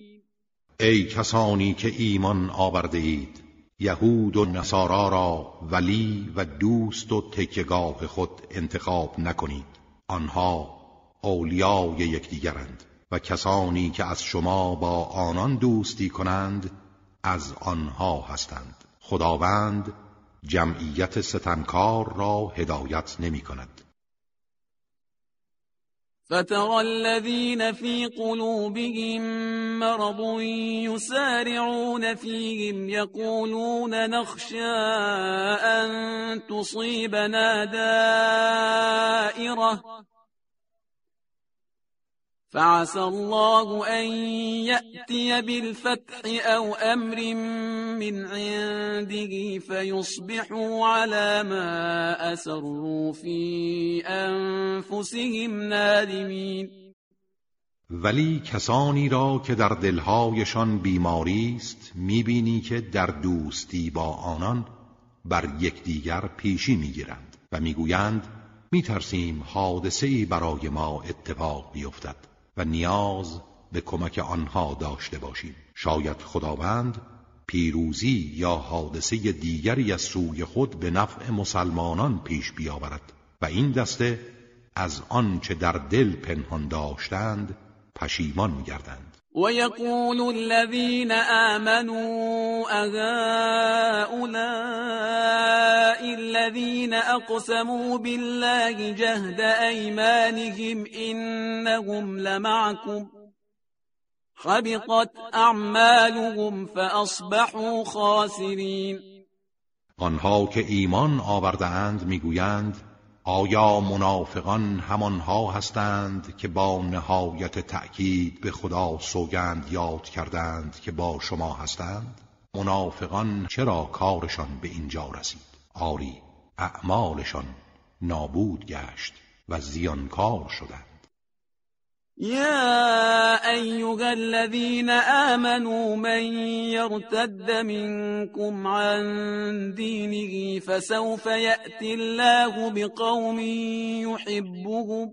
ای کسانی که ایمان آورده اید یهود و نصارا را ولی و دوست و تکگاه خود انتخاب نکنید. آنها اولیای یکدیگرند و کسانی که از شما با آنان دوستی کنند از آنها هستند. خداوند جمعیت ستمکار را هدایت نمی کند فترى الذين في قلوبهم مرض يسارعون فيهم يقولون نخشى أن تصيبنا دائرة. فعسى الله أن يأتي بالفتح أو أمر من عنده فيصبحوا على ما أسروا في أنفسهم نادمين. ولی کسانی را که در دلهایشان بیماری است می‌بینی که در دوستی با آنان بر یکدیگر پیشی می‌گیرند و می‌گویند میترسیم حادثه ای برای ما اتفاق بیفتد. و نیاز به کمک آنها داشته باشیم. شاید خداوند پیروزی یا حادثه دیگری از سوی خود به نفع مسلمانان پیش بیاورد و این دسته از آنچه در دل پنهان داشتند پشیمان میگردند ويقول الذين آمنوا أهؤلاء الذين أقسموا بالله جهد أيمانهم إنهم لمعكم حبطت أعمالهم فأصبحوا خاسرين. آنها که ایمان آورده اند میگویند آیا منافقان همانها هستند که با نهایت تأکید به خدا سوگند یاد کردند که با شما هستند؟ منافقان چرا کارشان به اینجا رسید؟ آری اعمالشان نابود گشت و زیانکار شدند. يا أيها الذين آمنوا من يرتد منكم عن دينه فسوف يأتي الله بقوم يحبهم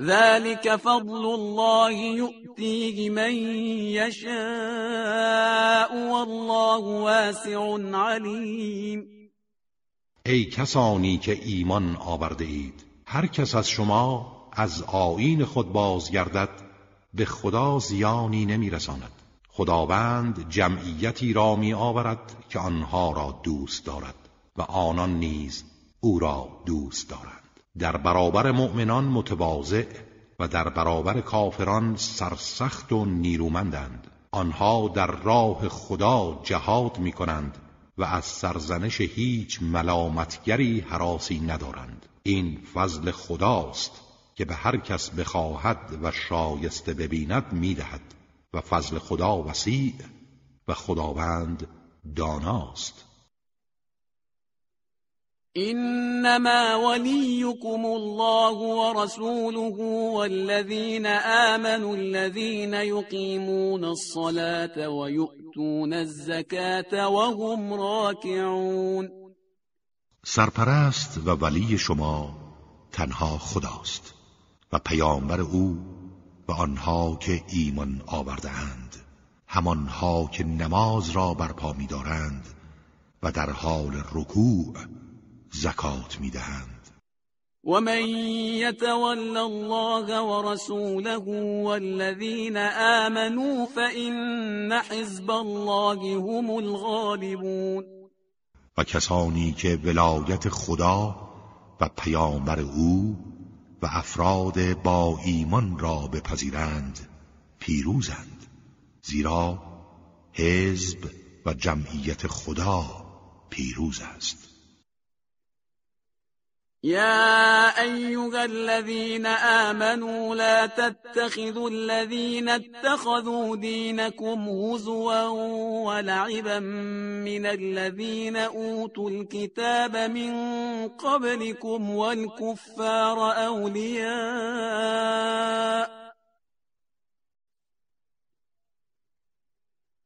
ذلك فضل الله يؤتيه من يشاء والله واسع علیم ای کسانی که ایمان آورده اید هر کس از شما از آیین خود بازگردد به خدا زیانی نمیرساند. خداوند جمعیتی را می آورد که آنها را دوست دارد و آنان نیز او را دوست دارد در برابر مؤمنان متواضع و در برابر کافران سرسخت و نیرومندند. آنها در راه خدا جهاد می کنند و از سرزنش هیچ ملامتگری حراسی ندارند. این فضل خداست که به هر کس بخواهد و شایسته ببیند می‌دهد و فضل خدا وسیع و خداوند داناست. إنما وليكم الله ورسوله والذين آمنوا الذين يقيمون الصلاة ويؤتون الزكاة وهم راكعون. سرپرست و ولی شما تنها خداست و پیامبر او و آنها که ایمان آورده اند همانها که نماز را برپا می‌دارند و در حال رکوع زکات می‌دهند. و من يتول الله ورسوله والذين آمنوا فإن حزب الله هم الغالبون. و کسانی که ولایت خدا و پیامبر او و افراد با ایمان را بپذیرند پیروزند. زیرا حزب و جمعیت خدا پیروز است. يا أيها الذين آمنوا لا تتخذوا الذين اتخذوا دينكم هزوا ولعبا من الذين أوتوا الكتاب من قبلكم والكفار أولياء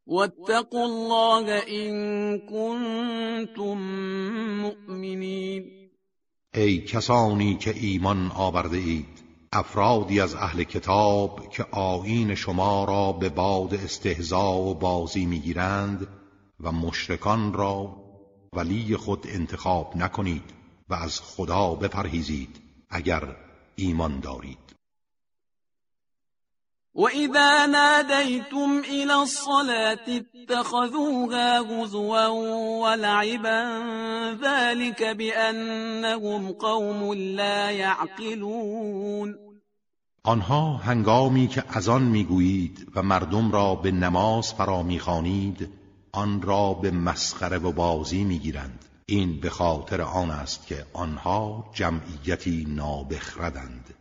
واتقوا الله إن كنتم مؤمنين ای کسانی که ایمان آورده اید افرادی از اهل کتاب که آیین شما را به باد استهزا و بازی می‌گیرند و مشرکان را ولی خود انتخاب نکنید و از خدا بپرهیزید اگر ایمان دارید. وإذا ناديتم إلى الصلاة اتخذوها هزوا ولعبا ذلك بأنهم قوم لا يعقلون آنها هنگامی که از آن می‌گویید و مردم را به نماز فرا می‌خوانید آن را به مسخره و بازی می‌گیرند. این به خاطر آن است که آنها جمعیتی نابخردند.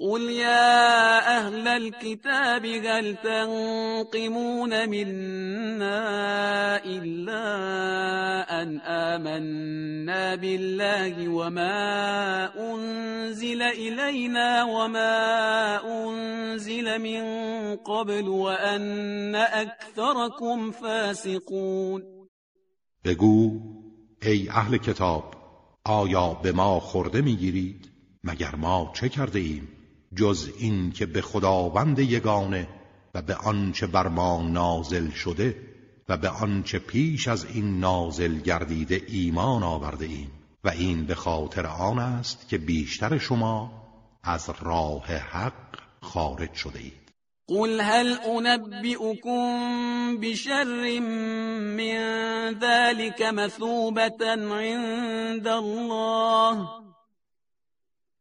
قل يا أهل الكتاب هل تنقمون منا إلا أن آمنا بالله وما أنزل إلينا وما أنزل من قبل وأن أكثركم فاسقون بگو ای أهل کتاب آیا به ما خورده مگر ما چه کرده ایم جز این که به خداوند یگانه و به آنچه بر ما نازل شده و به آنچه پیش از این نازل گردیده ایمان آورده ایم. و این به خاطر آن است که بیشتر شما از راه حق خارج شده اید. قل هل انبئكم بشر من ذلك مثوبة عند الله؟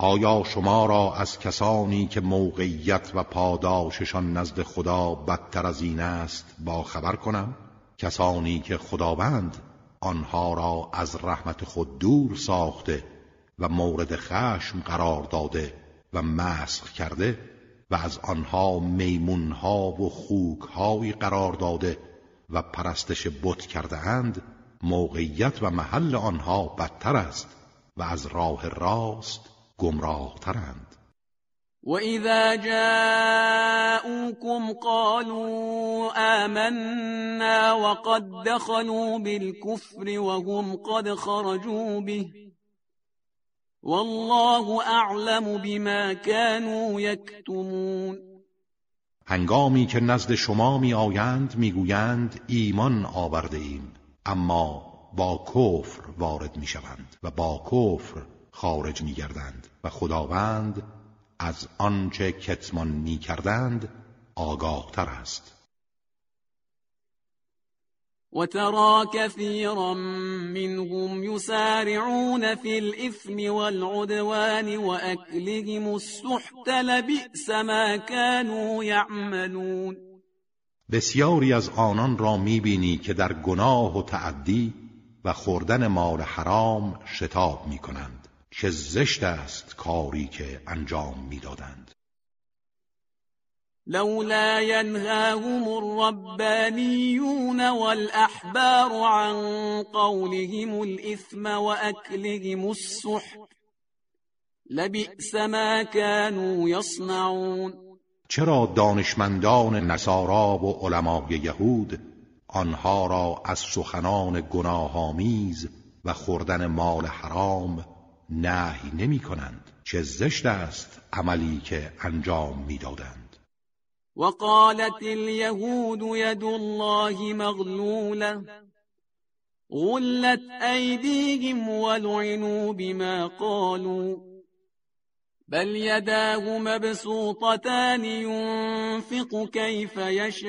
آیا شما را از کسانی که موقعیت و پاداششان نزد خدا بدتر از این است با خبر کنم؟ کسانی که خداوند آنها را از رحمت خود دور ساخته و مورد خشم قرار داده و مسخ کرده و از آنها میمونها و خوکهایی قرار داده و پرستش بت کرده اند موقعیت و محل آنها بدتر است و از راه راست گمراه ترند وإذا جاءوكم قالوا آمنا وقد دخلوا بالكفر وهم قد خرجوا به والله اعلم بما كانوا يكتمون. هنگامی که نزد شما می آیند می‌گویند ایمان آورده ایم اما با کفر وارد می شوند و با کفر خارج می گردند و خداوند از آنچه کتمان می کردند آگاه تر است. وترى كثيرا منهم يسارعون في الإثم والعدوان وأكلهم السحت لبئس ما كانوا يعملون. بسیاری از آنان را می‌بینی که در گناه و تعدی و خوردن مال حرام شتاب می‌کنند. چه زشت است کاری که انجام می‌دادند. لولا ينهاهم الربانيون والأحبار عن قولهم الإثم وأكلهم السحت لبئس ما كانوا يصنعون. چرا دانشمندان نصارا و علمای یهود آنها را از سخنان گناهآمیز و خوردن مال حرام نهی نمی کنند چه زشت است عملی که انجام می‌دادند. وقالت اليهود يد الله مغلولة غلت أيديهم ولعنوا بما قالوا بل يداه مبسوطتان ينفق كيف يشاء.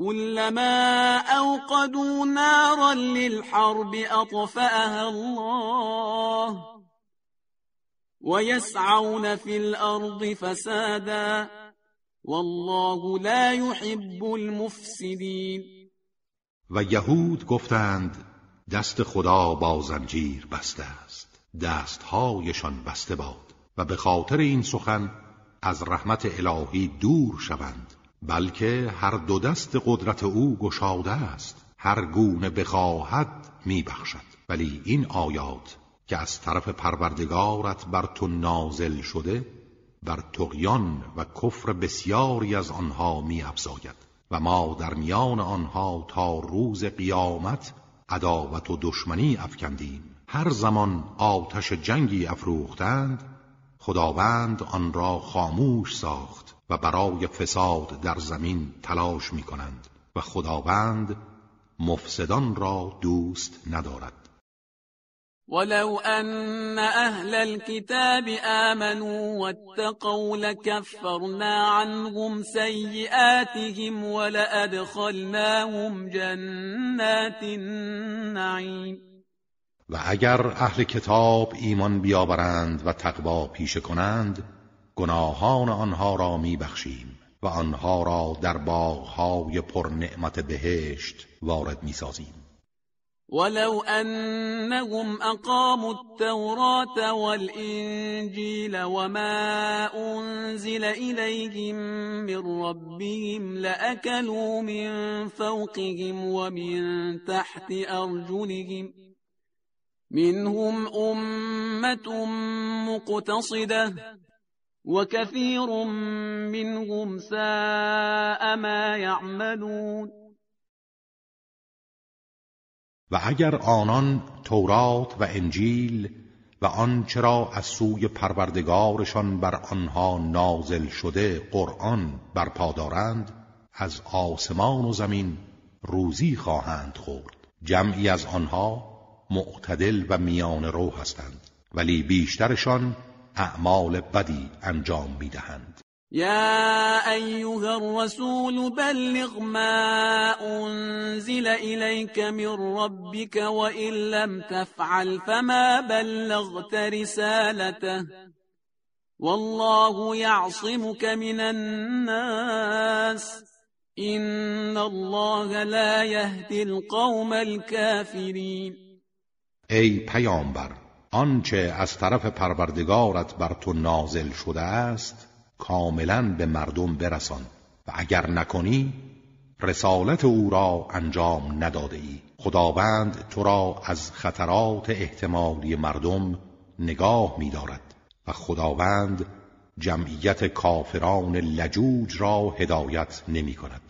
كلما أوقدوا نارا للحرب أطفأها الله ويسعون في الأرض فسادا والله لا يحب المفسدين. و یهود گفتند دست خدا با زنجیر بسته است دستهایشان بسته باد و به خاطر این سخن از رحمت الهی دور شوند. بلکه هر دو دست قدرت او گشاده است. هر گونه بخواهد میبخشد. ولی این آیات که از طرف پروردگارت بر تو نازل شده بر تقیان و کفر بسیاری از آنها می و ما در میان آنها تا روز قیامت عداوت و دشمنی افکندیم. هر زمان آتش جنگی افروختند خداوند آن را خاموش ساخت. و برای فساد در زمین تلاش می کنند و خداوند مفسدان را دوست ندارد. ولو أن أهل الكتاب آمنوا واتقوا لكفرنا عنهم سيئاتهم ولأدخلناهم جنات النعيم. و اگر اهل کتاب ایمان بیاورند و تقوا پیشه کنند گناهان آنها را میبخشیم و آنها را در باغهای پر نعمت بهشت وارد می‌سازیم. ولو أنهم أقاموا التوراة والإنجيل وما أنزل إليهم من ربهم لأكلوا من فوقهم ومن تحت أرجلهم منهم أمة مقتصدة وكثير منهم ساء ما يعملون و اگر آنان تورات و انجیل و آنچه را از سوی پروردگارشان بر آنها نازل شده قرآن برپا دارند از آسمان و زمین روزی خواهند خورد. جمعی از آنها معتدل و میان رو هستند ولی بیشترشان اعمال بدی انجام میدهند. يا أيها الرسول بلغ ما أنزل إليك من ربك وإن لم تفعل فما بلغت رسالته والله يعصمك من الناس إن الله لا يهدي القوم الكافرين ای پیامبر آنچه از طرف پروردگارت بر تو نازل شده است کاملا به مردم برسان و اگر نکنی رسالت او را انجام نداده ای خداوند تو را از خطرات احتمالی مردم نگاه می دارد و خداوند جمعیت کافران لجوج را هدایت نمی کند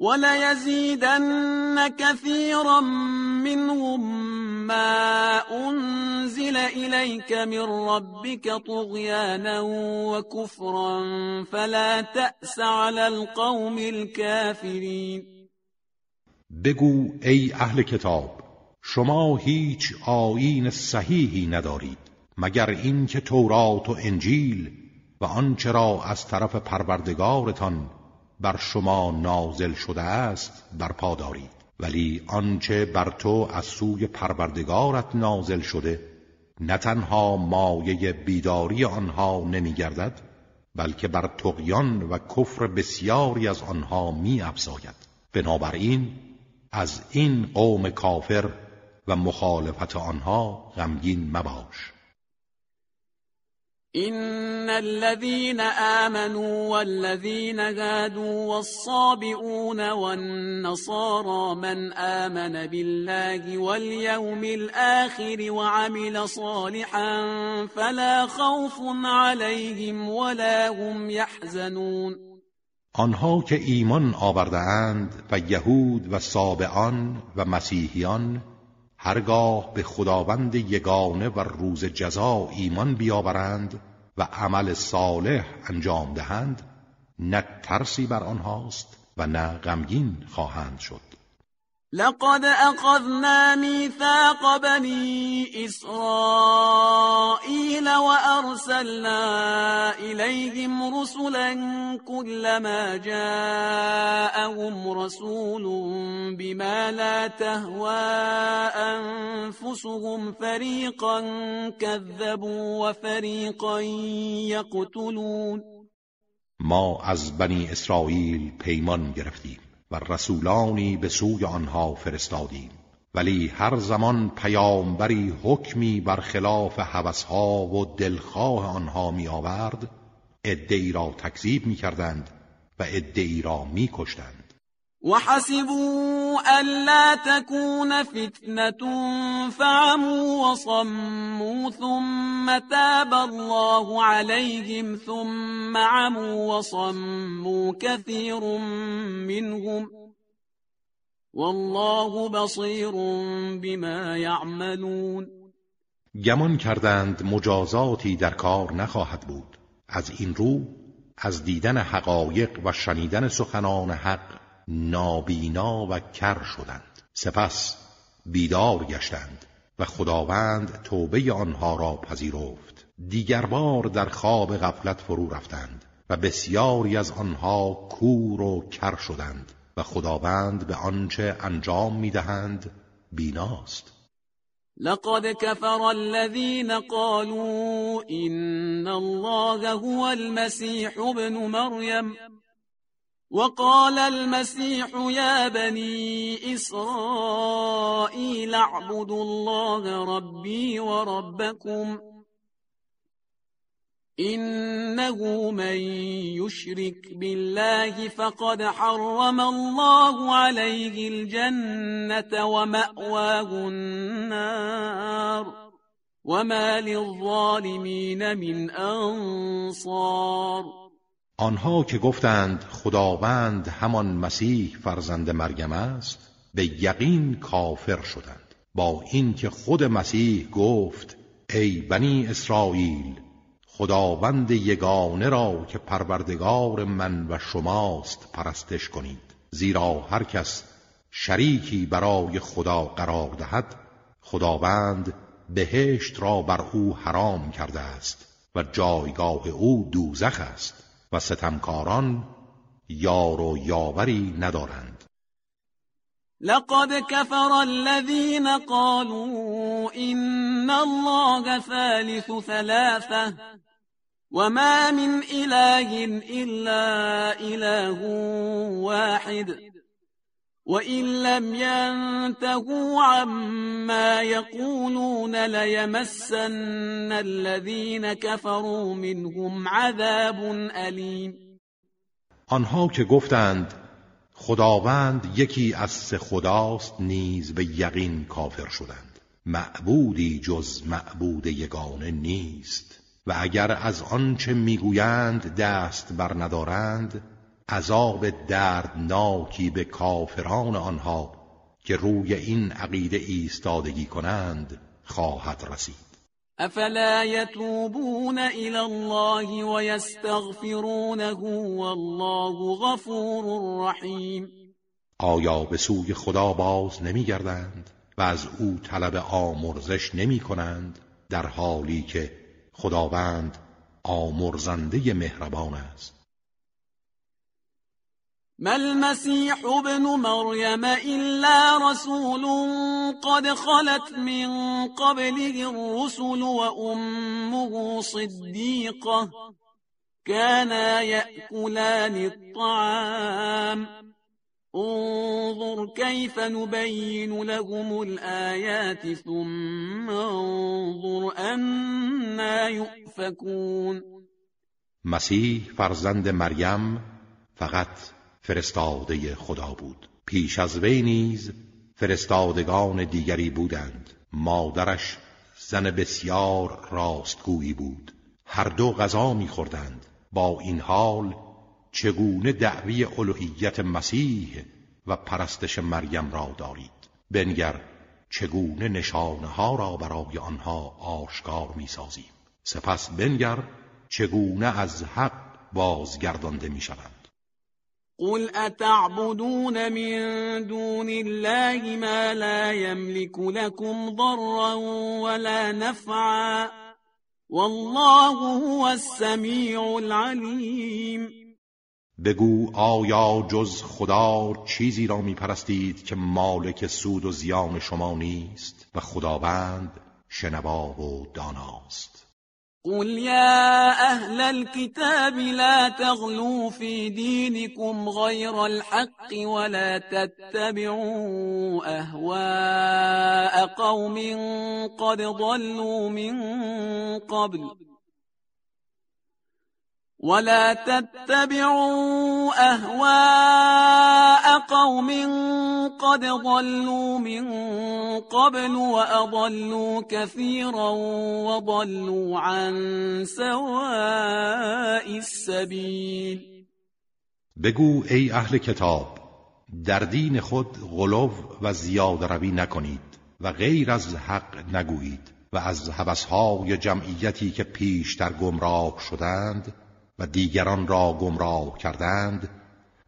وليزيدن كثيرا منهم ما أنزل إليك من ربك طغيانا وكفرا فلا تأس على القوم الكافرين. بگو ای اهل کتاب شما هیچ آیین صحیحی ندارید مگر اینکه تورات و انجیل و آنچه را از طرف پروردگارتان بر شما نازل شده است برپا دارید. ولی آنچه بر تو از سوی پروردگارت نازل شده نه تنها مایه بیداری آنها نمیگردد بلکه بر تقیان و کفر بسیاری از آنها می افزاید بنابراین از این قوم کافر و مخالفت آنها غمگین مباش. إن الذين آمنوا والذين هادوا والصابئون والنصارى من آمن بالله واليوم الآخر وعمل صالحا فلا خوف عليهم ولا هم يحزنون آنها که ایمان آورده اند و یهود و سابعان و مسیحیان هرگاه به خداوند یگانه و روز جزا ایمان بیاورند و عمل صالح انجام دهند نه ترسی بر آنهاست و نه غمگین خواهند شد. لقد أخذنا ميثاق بني إسرائيل وأرسلنا إليهم رسلا كلما جاءهم رسول بما لا تهوى أنفسهم فريقا كذبوا وفريقا يقتلون. ما از بنی اسرائیل پیمان گرفتیم و رسولانی به سوی آنها فرستادیم. ولی هر زمان پیامبری حکمی بر خلاف و دلخواه آنها می آورد ادعی را تکذیب می کردند و ادعی را می کشتند وحسبوا ألا تكون فتنة فعموا وصموا ثم تاب الله عليهم ثم عموا وصموا كثير منهم والله بصير بما يعملون. گمان کردند مجازاتی در کار نخواهد بود. از این رو از دیدن حقایق و شنیدن سخنان حق نابینا و کر شدند. سپس بیدار گشتند و خداوند توبه آنها را پذیرفت. دیگر بار در خواب غفلت فرو رفتند و بسیاری از آنها کور و کر شدند. و خداوند به آنچه انجام می‌دهند بیناست. لقد كفر الذين قالوا إن الله هو المسيح ابن مريم وقال المسيح يا بني إسرائيل اعبدوا الله ربي وربكم إنه من يشرك بالله فقد حرم الله عليه الجنة ومأواه النار وما للظالمين من أنصار. آنها که گفتند خداوند همان مسیح فرزند مریم است به یقین کافر شدند. با اینکه خود مسیح گفت ای بنی اسرائیل خداوند یگانه را که پروردگار من و شماست پرستش کنید. زیرا هر کس شریکی برای خدا قرار دهد خداوند بهشت را بر او حرام کرده است و جایگاه او دوزخ است و ستمکاران یار و یاوری ندارند. لقد كفر الذين قالوا إن الله ثالث ثلاثة. وما من إله إلا إله واحد وإن لم ينتهوا عما يقولون ليمسن الذين كفروا منهم عذاب أليم. آنها که گفتند خداوند یکی از سه خداست نیز به یقین کافر شدند. معبودی جز معبود یگانه نیست. و اگر از آنچه می‌گویند دست بر ندارند عذاب دردناکی به کافران آنها که روی این عقیده ایستادگی کنند خواهد رسید. افلا يتوبون الى الله ويستغفرونه والله غفور رحیم. آیا به سوی خدا باز نمیگردند و از او طلب آمرزش نمی کنند در حالی که خداوند آمرزنده مهربان است. ما المسيح ابن مريم إلا رسول قد خلت من قبله الرسل وأمه صديقة كانا يأكلان الطعام. انظر كيف نبين لهم الآيات ثم انظر أنا يؤفكون. مسیح فرزند مریم فقط فرستاده خدا بود. پیش از وی نیز فرستادگان دیگری بودند. مادرش زن بسیار راستگویی بود. هر دو غذا میخوردند. با این حال چگونه دعوی الوهیت مسیح و پرستش مریم را دارید؟ بنگر چگونه نشانه ها را برای آنها آشکار می‌سازیم؟ سپس بنگر چگونه از حق بازگردانده می‌شوند؟ قل اتعبدون من دون الله ما لا يملك لكم ضرا ولا نفعا والله هو السمیع العلیم. بگو آیا جز خدا چیزی را می پرستید که مالک سود و زیان شما نیست و خداوند شنوا و داناست؟ قل يا أهل الكتاب لا تغلوا في دينكم غير الحق ولا تتبعوا أهواء قوم قد ضلوا من قبل. ولا تتبعوا اهواء قوم قد ضلوا من قبل واضلوا كثيرا وضلوا عن سواء السبيل بگو ای اهل کتاب در دین خود غلو و زیاد روی نکنید و غیر از حق نگویید و از حبسهای جمعیتی که پیشتر گمراه شدند و دیگران را گمراه کردند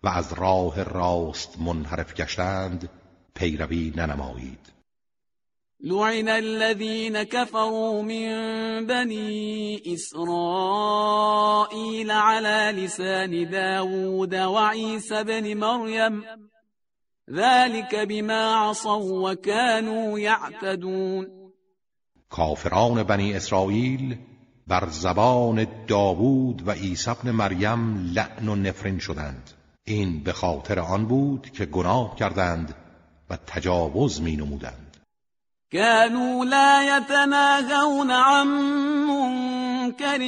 و از راه راست منحرف گشتند پیروی ننمایید. لعن الذين كفروا من بني إسرائيل على لسان داود وعيسى بن مريم ذلك بما عصوا وكانوا يعتدون کافران بنی اسرائیل بر زبان داوود و عیسی ابن مریم لعن و نفرین شدند. این به خاطر آن بود که گناه کردند و تجاوز می نمودند كانوا لا يتناهون عن منكر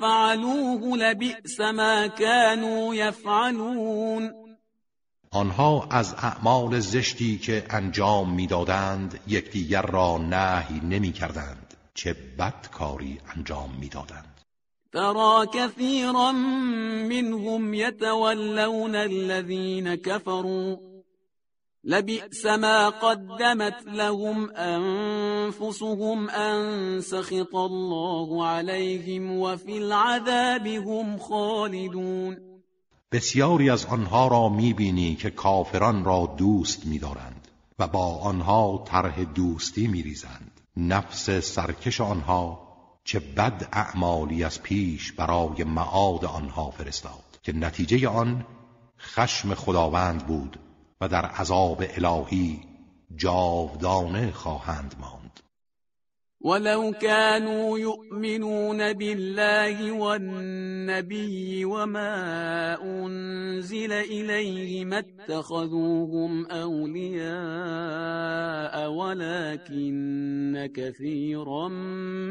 فعلوه لبئس ما كانوا يفعلون. آنها از اعمال زشتی که انجام می‌دادند یکدیگر را نهی نمی کردند چه بد کاری انجام می‌دادند. ترى كثيرا منهم يتولون الذين كفروا لبئس ما قدمت لهم انفسهم ان سخط الله عليهم وفي العذاب هم خالدون. بسیاری از آنها را می‌بینی که کافران را دوست میدارند و با آنها طرح دوستی میریزند. نفس سرکش آنها چه بد اعمالی از پیش برای معاد آنها فرستاد که نتیجه آن خشم خداوند بود و در عذاب الهی جاودانه خواهند ماند. ولو كانوا يؤمنون بالله والنبي وما أنزل إليه ما اتخذوهم أولياء ولكن كثيرا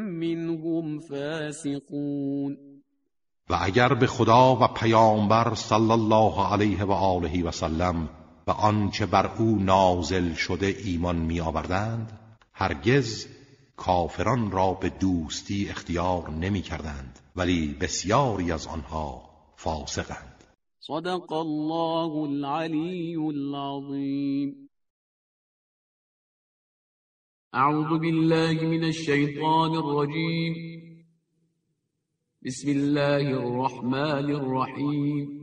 منهم فاسقون و اگر به خدا و پیامبر صلی الله علیه و آله و سلم و آنچه بر او نازل شده ایمان می آوردند هرگز کافران را به دوستی اختیار نمی کردند ولی بسیاری از آنها فاسقند. صدق الله العلی العظیم. اعوذ بالله من الشیطان الرجیم. بسم الله الرحمن الرحیم.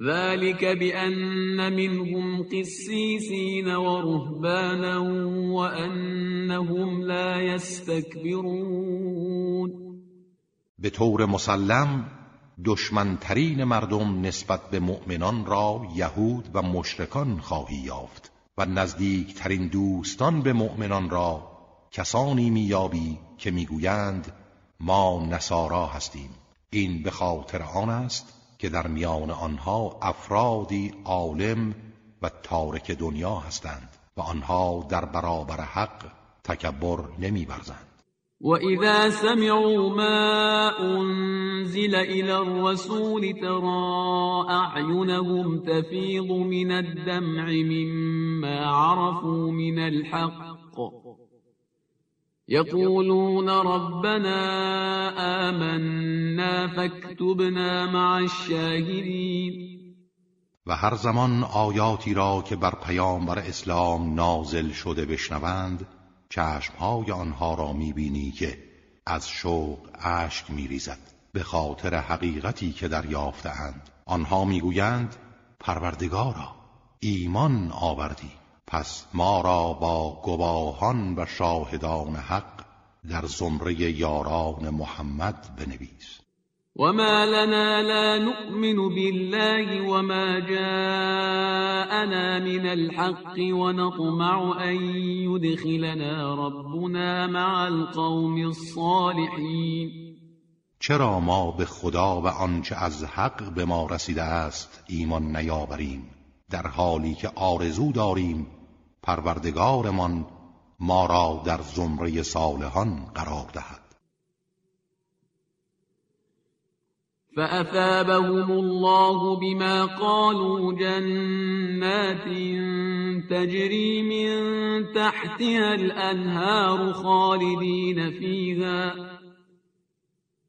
ذلك بأن منهم قسيسين ورهبانا وأنهم لا يستكبرون به طور مسلم دشمنترین مردم نسبت به مؤمنان را یهود و مشرکان خواهی یافت و نزدیکترین دوستان به مؤمنان را کسانی میابی که می‌گویند ما نصارا هستیم. این به خاطر آن است که در میان آنها افرادی عالم و تارک دنیا هستند و آنها در برابر حق تکبر نمیورزند. وإذا سمعوا ما أنزل إلى الرسول ترى أعينهم تفيض من الدمع مما عرفوا من الحق. يقولون ربنا آمنا فاكتبنا مع الشاهدين. و هر زمان آیاتی را که بر پیامبر اسلام نازل شده بشنوند چشمهای آنها را می‌بینی که از شوق اشک میریزد. به خاطر حقیقتی که دریافتهاند. آنها می‌گویند پروردگارا ایمان آوردی. پس ما را با گواهان و شاهدان حق در زمره یاران محمد بنویس. وما لنا لا نؤمن بالله وما جاءنا من الحق ونطمع أن يدخلنا ربنا مع القوم الصالحين. چرا ما به خدا و آنچه از حق به ما رسیده است ایمان نیاوریم؟ در حالی که آرزو داریم پروردگارمان ما را در زمره صالحان قرار دهد. فأثابهم الله بما قالوا جنات تجري من تحتها الأنهار خالدين فيها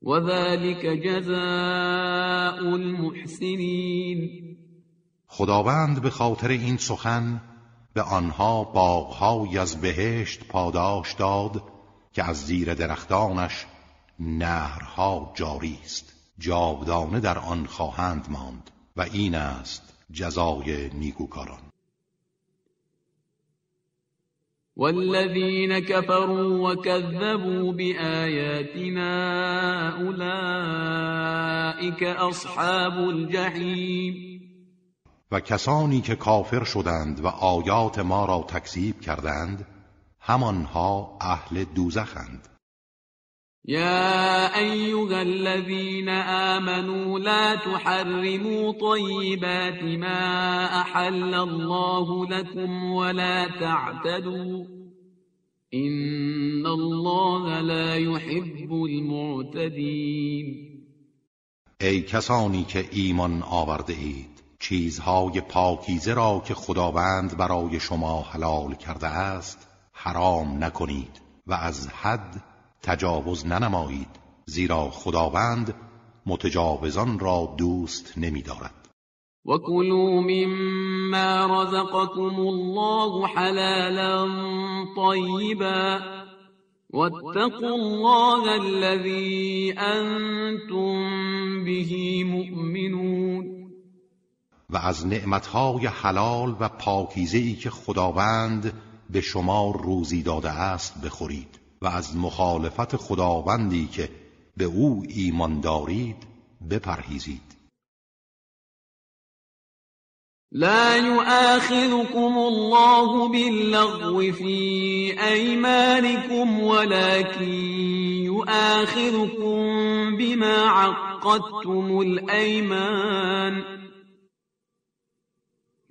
وذلك جزاء المحسنين. خداوند به خاطر این سخن به آنها باغهایی از بهشت پاداش داد که از زیر درختانش نهرها جاری است. جاودانه در آن خواهند ماند و این است جزای نیکوکاران. والذین كفروا وكذبوا بآياتنا اولئك اصحاب الجحیم. و کسانی که کافر شدند و آیات ما را تکذیب کردند همانها اهل دوزخند. یا ایها الذين آمنوا لا تحرموا طیبات ما احل الله لكم ولا تعتدوا. ان الله لا يحب المعتدين ای کسانی که ایمان آورده اید چیزهای پاکیزه را که خداوند برای شما حلال کرده است حرام نکنید و از حد تجاوز ننمایید زیرا خداوند متجاوزان را دوست نمیدارد. و کلوا مما رزقكم الله حلالا طیبا واتقوا الله الذي انتم به مؤمنون و از نعمتهای حلال و پاکیزه که خداوند به شما روزی داده است بخورید و از مخالفت خداوندی که به او ایمان دارید بپرهیزید. لا يؤاخذكم الله باللغو في أيمانكم ولكن يؤاخذكم بما عقدتم الأيمان.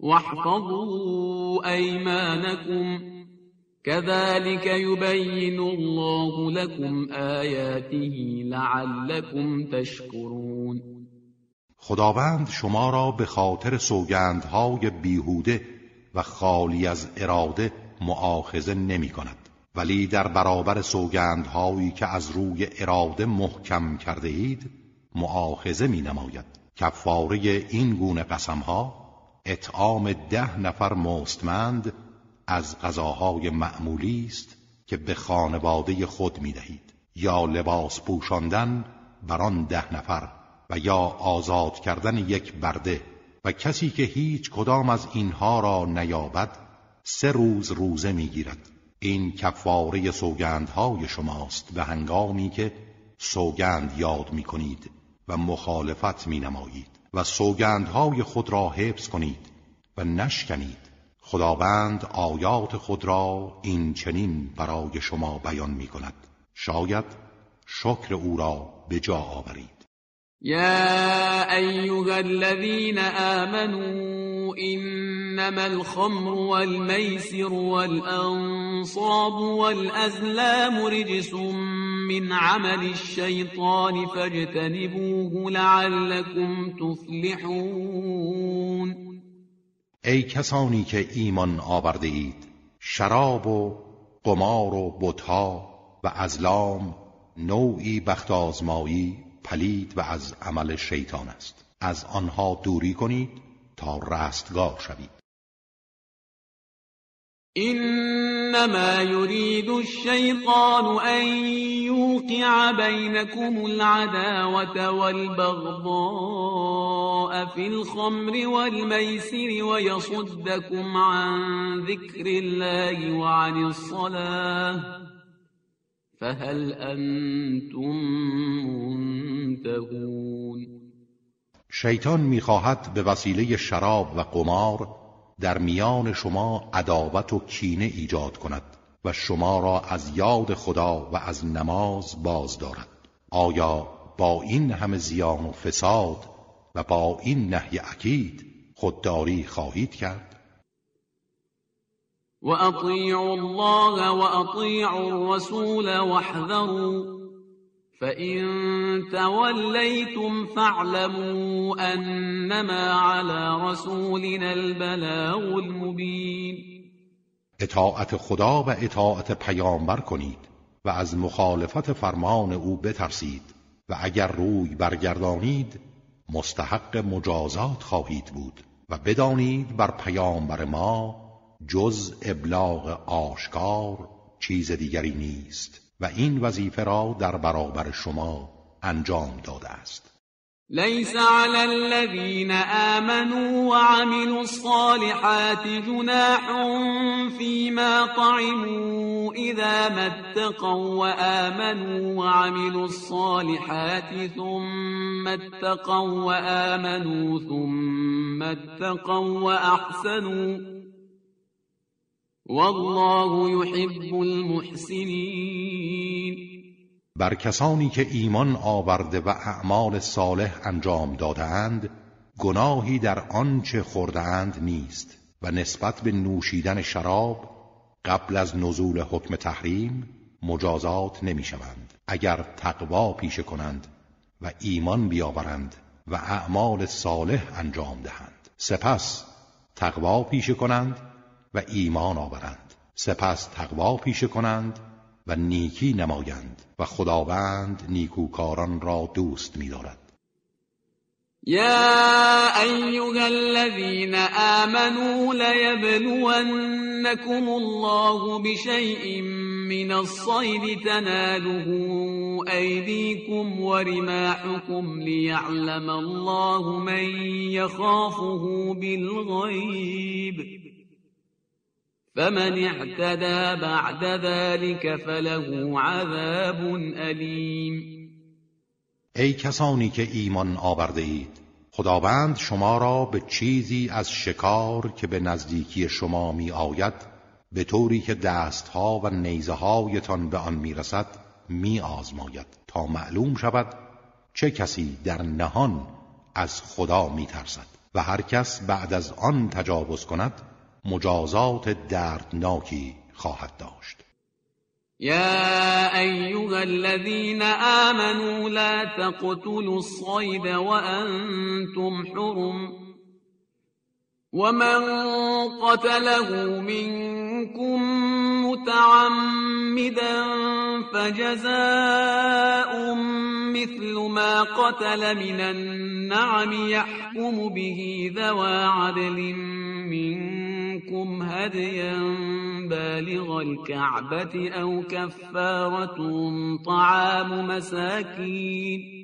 واحفظوا أيمانكم. كذلك يبين الله لكم آياته لعلكم تشكرون. خداوند شما را به خاطر سوگندهای بیهوده و خالی از اراده معاخزه نمی کند. ولی در برابر سوگندهایی که از روی اراده محکم کرده اید معاخزه می نماید. کفاره این گونه قسمها اطعام ده نفر مستمند از غذاهای معمولی است که به خانواده خود می دهید یا لباس پوشاندن بر آن ده نفر و یا آزاد کردن یک برده و کسی که هیچ کدام از اینها را نیابد سه روز روزه می‌گیرد. این کفاره سوگندهای شماست به هنگامی که سوگند یاد می کنید و مخالفت می نمایید و سوگندهای خود را حفظ کنید و نشکنید. خداوند آیات خود را این چنین برای شما بیان می کند شاید شکر او را به جا آورید. يا أيها الذين آمنوا إنما الخمر والميسر والأنصاب والأزلام رجس من عمل الشيطان فاجتنبوه لعلكم تفلحون ای کسانی که ایمان آورده اید شراب و قمار و بتها و ازلام نوعی بخت آزمایی پلید و از عمل شیطان است. از آنها دوری کنید تا رستگار شوید. انما يريد الشيطان ان يوقع بينكم العداوه والبغضاء في الخمر والميسر ويصدكم عن ذكر الله وعن الصلاه فهل انتم منتهون؟ شیطان می‌خواهد به وسیله شراب و قمار در میان شما عداوت و کینه ایجاد کند و شما را از یاد خدا و از نماز باز دارد. آیا با این همه زیان و فساد و با این نهی اکید خودداری خواهید کرد؟ وأطيعوا الله وأطيعوا الرسول واحذروا فإن توليتم فاعلموا أنما على رسولنا البلاغ المبين اطاعت خدا و اطاعت پیامبر کنید و از مخالفت فرمان او بترسید و اگر روی برگردانید مستحق مجازات خواهید بود و بدانید بر پیامبر ما جز ابلاغ آشکار چیز دیگری نیست و این وظیفه را در برابر شما انجام داده است. ليس على الذين آمنوا وعملوا الصالحات جناح فيما طعموا إذا ما اتقوا وآمنوا وعملوا الصالحات ثم اتقوا وآمنوا ثم اتقوا وأحسنوا والله يحب المحسنين بر کسانی که ایمان آورده و اعمال صالح انجام دادهاند گناهی در آنچه خوردهاند نیست و نسبت به نوشیدن شراب قبل از نزول حکم تحریم مجازات نمی شوند. اگر تقوا پیشه کنند و ایمان بیاورند و اعمال صالح انجام دهند سپس تقوا پیشه کنند و ایمان آورند. سپس تقوا پیشه کنند و نیکی نمایند و خداوند نیکوکاران را دوست می‌دارد. يا أيها الذين آمنوا ليبلونكم الله بشيء من الصيد تناله أيديكم ورماحكم ليعلم الله من يخافه بالغيب فمن اعتدى بعد ذلك فله عذاب أليم. ای کسانی که ایمان آورده اید خداوند شما را به چیزی از شکار که به نزدیکی شما می آید به طوری که دستها و نیزه هایتان به آن می رسد می آزماید تا معلوم شود چه کسی در نهان از خدا می ترسد و هر کس بعد از آن تجاوز کند مجازات دردناکی خواهد داشت. يا أيها الذين آمنوا لا تقتلوا الصيد وأنتم حرم. ومن قتله منكم متعمدا فجزاء مثل ما قتل من النعم يحكم به ذوى عدل منكم هديا بالغ الكعبة أو كفارة طعام مساكين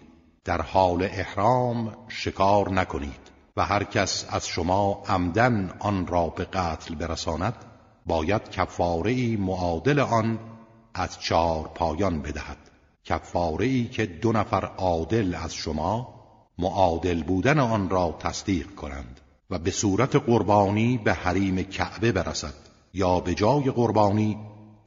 در حال احرام شکار نکنید و هر کس از شما عمدن آن را به قتل برساند باید کفاره معادل آن از چهار پایان بدهد. کفاره ای که دو نفر عادل از شما معادل بودن آن را تصدیق کنند و به صورت قربانی به حریم کعبه برسد یا به جای قربانی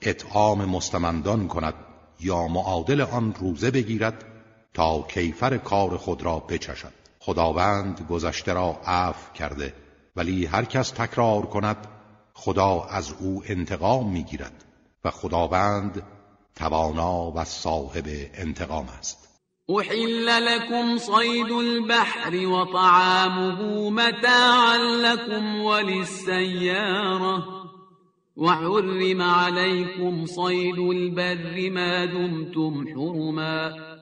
اطعام مستمندان کند یا معادل آن روزه بگیرد تا کیفر کار خود را بچشد. خداوند گذشته را عفو کرده ولی هر کس تکرار کند خدا از او انتقام می‌گیرد و خداوند توانا و صاحب انتقام است. أحل لكم صيد البحر وطعامه متاعا لكم وللسيارة وحرم عليكم صيد البر ما دمتم حرما.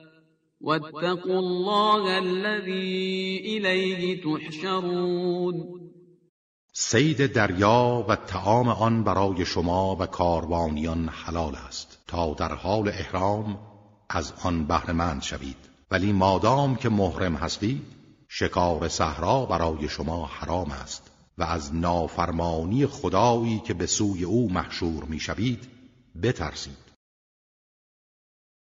واتقوا الله الذي إليه تحشرون. سید دریا و تعام آن برای شما و کاروانیان حلال است تا در حال احرام از آن بهرهمند شوید. ولی مادام که محرم هستید شکار صحرا برای شما حرام است و از نافرمانی خدایی که به سوی او محشور می‌شوید بترسید.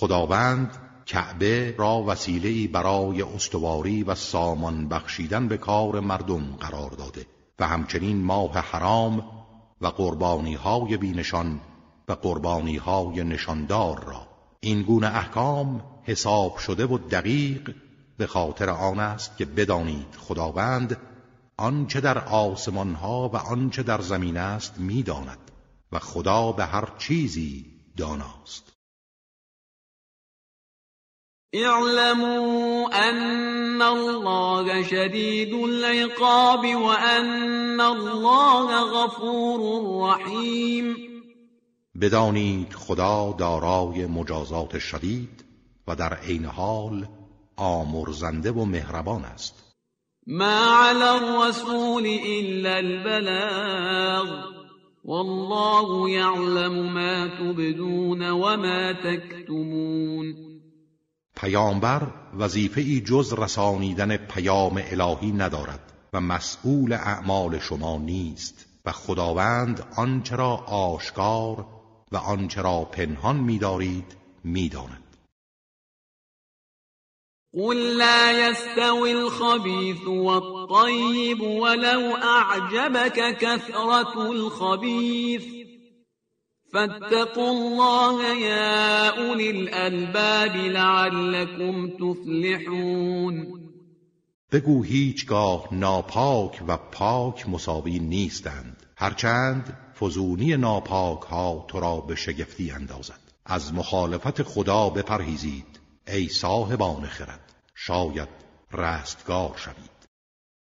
خداوند کعبه را وسیله برای استواری و سامان بخشیدن به کار مردم قرار داده و همچنین ماه حرام و قربانی های بینشان و قربانی های نشاندار را. این گونه احکام حساب شده و دقیق به خاطر آن است که بدانید خداوند آنچه در آسمان ها و آنچه در زمین است می‌داند و خدا به هر چیزی داناست. اعلموا ان الله شدید العقاب وان الله غفور رحیم بدانید خدا دارای مجازات شدید و در عین حال آمرزنده و مهربان است. ما علی الرسول الا البلاغ. والله یعلم ما تبدون وما تكتمون پیامبر وظیفه ای جز رسانیدن پیام الهی ندارد و مسئول اعمال شما نیست و خداوند آنچه را آشکار و آنچه را پنهان می‌دارید می‌داند. قل لا يستوي الخبيث والطيب ولو أعجبك كثرة الخبيث. فاتقوا الله يا أولي الألباب لعلكم تفلحون. بگو هیچگاه ناپاک و پاک مساوی نیستند. هرچند فزونی ناپاک ها تو را به شگفتی اندازد. از مخالفت خدا بپرهیزید ای صاحبان خرد. شاید رستگار شوید.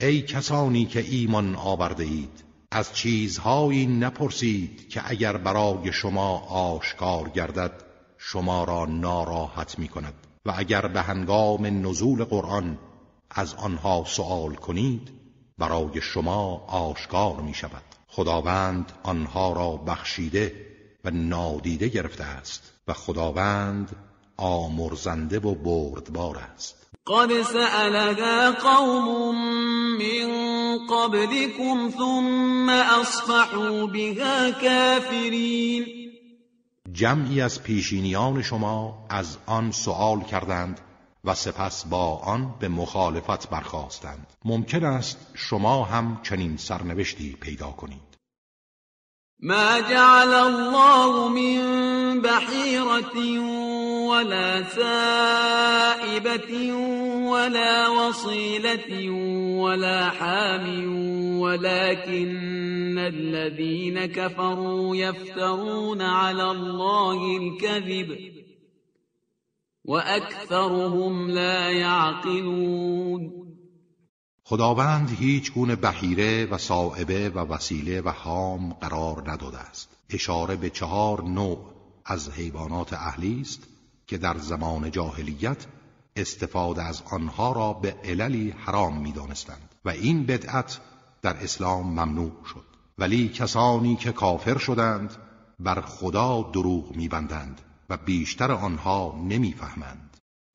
ای کسانی که ایمان آورده اید از چیزهایی نپرسید که اگر برای شما آشکار گردد شما را ناراحت می کند و اگر به هنگام نزول قرآن از آنها سوال کنید برای شما آشکار می شود خداوند آنها را بخشیده و نادیده گرفته است و خداوند آمرزنده و بردبار است. قد سألها قوم من قبلكم ثم اصبحوا بها كافرین جمعی از پیشینیان شما از آن سوال کردند و سپس با آن به مخالفت برخواستند ممکن است شما هم چنین سرنوشتی پیدا کنید. ما جعل الله من بحیرة ولا سائبة ولا وصيلة ولا حام ولكن الذين كفروا يفترون على الله الكذب وأكثرهم لا يعقلون خداوند هیچ گونه بحیره و صائبه و وسیله و حام قرار نداده است. اشاره به چهار نوع از حیوانات اهلی است. که در زمان جاهلیت استفاده از آنها را به عللی حرام می‌دانستند و این بدعت در اسلام ممنوع شد. ولی کسانی که کافر شدند بر خدا دروغ میبندند و بیشتر آنها نمی‌فهمند.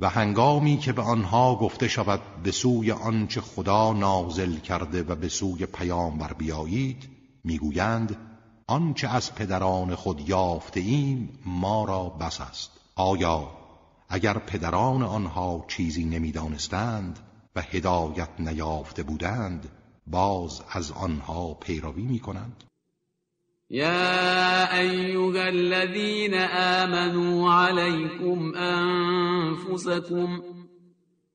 و هنگامی که به آنها گفته شود به سوی آنچه خدا نازل کرده و به سوی پیامبر بیایید می‌گویند آنچه از پدران خود یافته ایم ما را بس است. آیا اگر پدران آنها چیزی نمی‌دانستند و هدایت نیافته بودند باز از آنها پیروی می‌کنند؟ يا أيها الذين آمنوا عليكم أنفسكم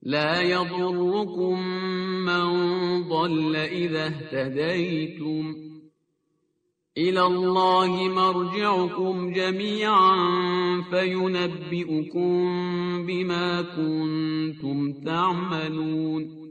لا يضركم من ضل إذا اهتديتم إلى الله مرجعكم جميعا فينبئكم بما كنتم تعملون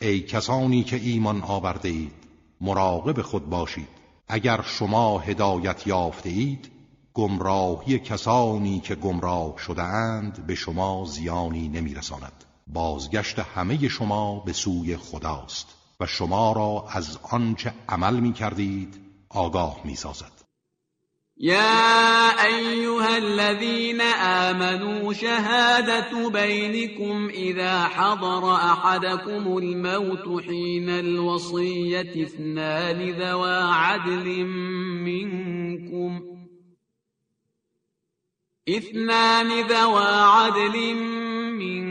ای کسانی که ایمان آورده اید مراقب خود باشید. اگر شما هدایت یافته اید گمراهی کسانی که گمراه شده اند به شما زیانی نمیرساند. بازگشت همه شما به سوی خداست و شما را از آنچه عمل می کردید آگاه می سازد يا أيها الذين آمنوا شهادة بينكم إذا حضر أحدكم الموت حين الوصية اثنان ذوى عدل منكم. اثنان ذوى عدل منكم.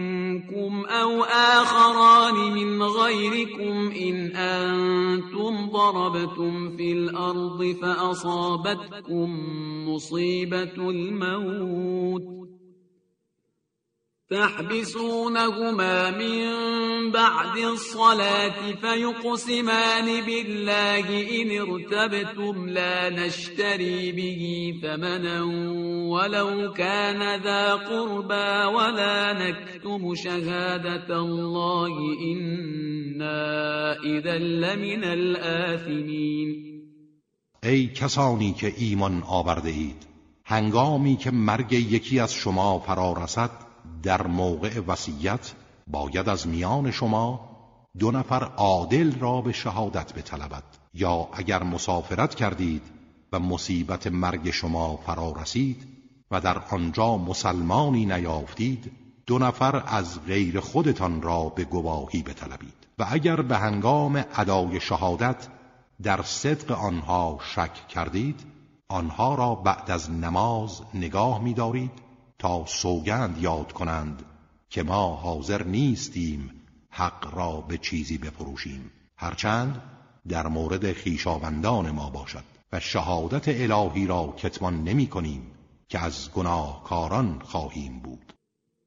أو آخران من غيركم إن أنتم ضربتم في الأرض فأصابتكم مصيبة الموت تحبسونهما من بعد الصلاة فيقسمان بالله إن ارتبتم لا نشتري به ثمنا ولو كان ذا قربى ولا نكتم شهادة الله إنا إذا لمن الآثمين. ای کسانی که ایمان آورده اید هنگامی که مرگ یکی از شما فرا رسد در موقع وصیت باید از میان شما دو نفر عادل را به شهادت بطلبد. یا اگر مسافرت کردید و مصیبت مرگ شما فرا رسید و در آنجا مسلمانی نیافتید دو نفر از غیر خودتان را به گواهی بطلبید. و اگر به هنگام ادای شهادت در صدق آنها شک کردید آنها را بعد از نماز نگاه می‌دارید تا سوگند یاد کنند که ما حاضر نیستیم حق را به چیزی بفروشیم. هرچند در مورد خیشاوندان ما باشد و شهادت الهی را کتمان نمی کنیم که از گناهکاران خواهیم بود.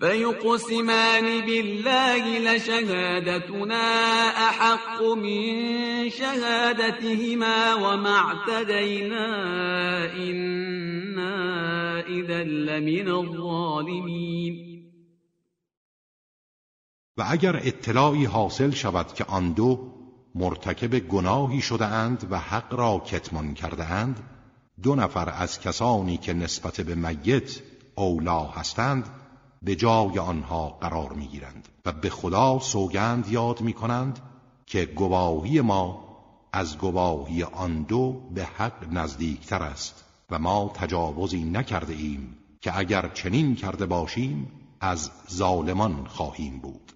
فيقسمان بالله لشهادتنا أحق من شهادتهما وما اعتدينا إنا إذا لمن الظالمين. و اگر اطلاعی حاصل شود که آن دو مرتکب گناهی شده اند و حق را کتمان کرده اند دو نفر از کسانی که نسبت به میت اولا هستند به جای آنها قرار می‌گیرند و به خدا سوگند یاد می کنند که گواهی ما از گواهی آن دو به حق نزدیکتر است و ما تجاوزی نکرده ایم که اگر چنین کرده باشیم از ظالمان خواهیم بود.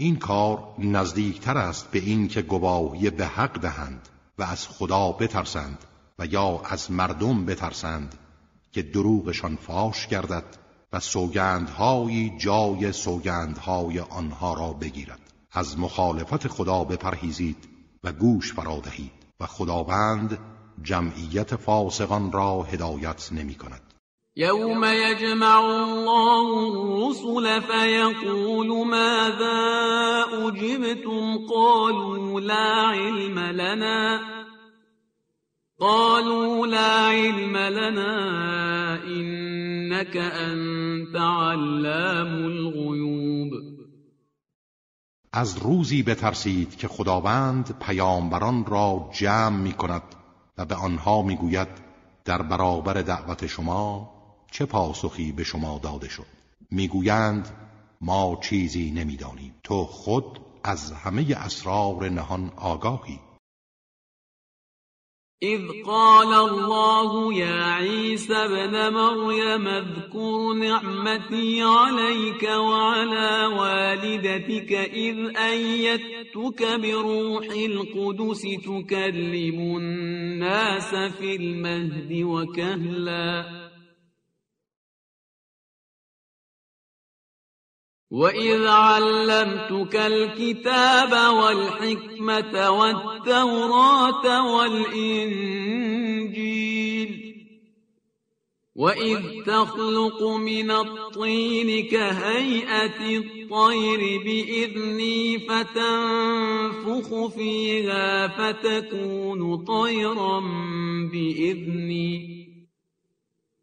این کار نزدیکتر است به این که گواهی به حق دهند و از خدا بترسند و یا از مردم بترسند که دروغشان فاش گردد و سوگندهایی جای سوگندهای آنها را بگیرد. از مخالفت خدا بپرهیزید و گوش فرا دهید و خداوند جمعیت فاسقان را هدایت نمی کند. يوم يجمع الله الرسل فيقول ماذا أجبتم قالوا لا علم لنا قالوا لا علم لنا إنك أنت علام الغيوب از روزی بترسید که خداوند پیامبران را جمع می کند و به آنها می گوید در برابر دعوت شما چه پاسخی به شما داده شد؟ می‌گویند ما چیزی نمی‌دانیم. تو خود از همه اسرار نهان آگاهی. اذ قال الله يا عيسى ابن مريم اذكر نعمتي عليك وعلى والدتك إذ أيدتك بروح القدس تكلم الناس في المهد وكهلاً. وَإِذْ عَلَّمْتُكَ الْكِتَابَ وَالْحِكْمَةَ وَالتَّوْرَاةَ وَالْإِنْجِيلَ وإذ تخلق من الطين كهيئة الطير بإذني فتنفخ فيها فتكون طيرا بإذني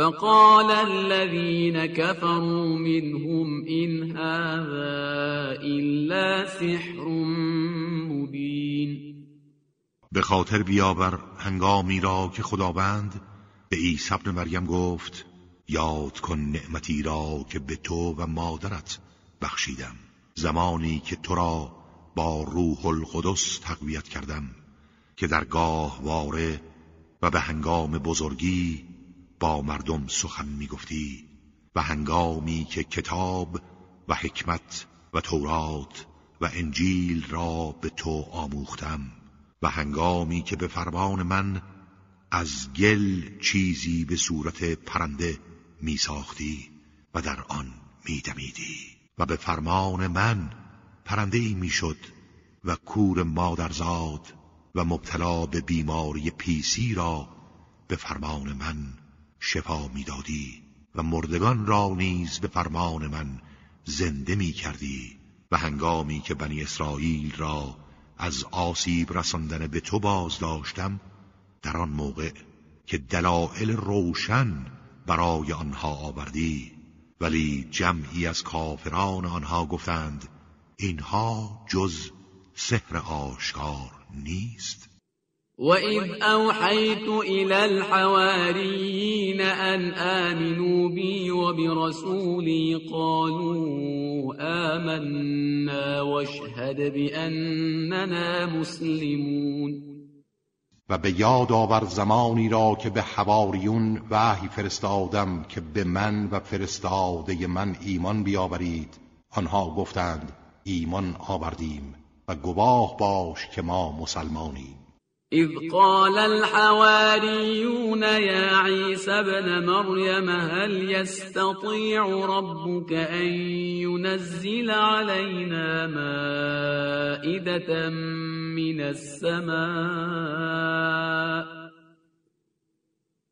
فقال الذين كفروا منهم إن هذا إلا سحر مبين. به خاطر بیاور هنگامی را که خداوند به عیسی ابن مریم گفت یاد کن نعمتی را که به تو و مادرت بخشیدم. زمانی که تو را با روح القدس تقویت کردم که در گاه واره و به هنگام بزرگی با مردم سخن می گفتی و هنگامی که کتاب و حکمت و تورات و انجیل را به تو آموختم و هنگامی که به فرمان من از گل چیزی به صورت پرنده می ساختی و در آن می دمیدی و به فرمان من پرنده ای می شد و کور مادرزاد و مبتلا به بیماری پیسی را به فرمان من شفا می‌دادی و مردگان را نیز به فرمان من زنده می کردی و هنگامی که بنی اسرائیل را از آسیب رساندن به تو باز داشتم در آن موقع که دلائل روشن برای آنها آوردی. ولی جمعی از کافران آنها گفتند اینها جز سحر آشکار نیست. وَإِذْ أَوْحَيْتُ إِلَى الْحَوَارِيِّينَ أَنْ آمِنُوا بِي وَبِرَسُولِي قَالُوا آمَنَّا وَاشْهَدْ بِأَنَّنَا مُسْلِمُونَ و به یاد آور زمانی را که به حواریون وحی فرستادم که به من و فرستاده من ایمان بیاورید. آنها گفتند ایمان آوردیم و گواه باش که ما مسلمانیم. إذ قال الحواريون يا عيسى ابن مريم هل يستطيع ربك أن ينزل علينا مائدة من السماء؟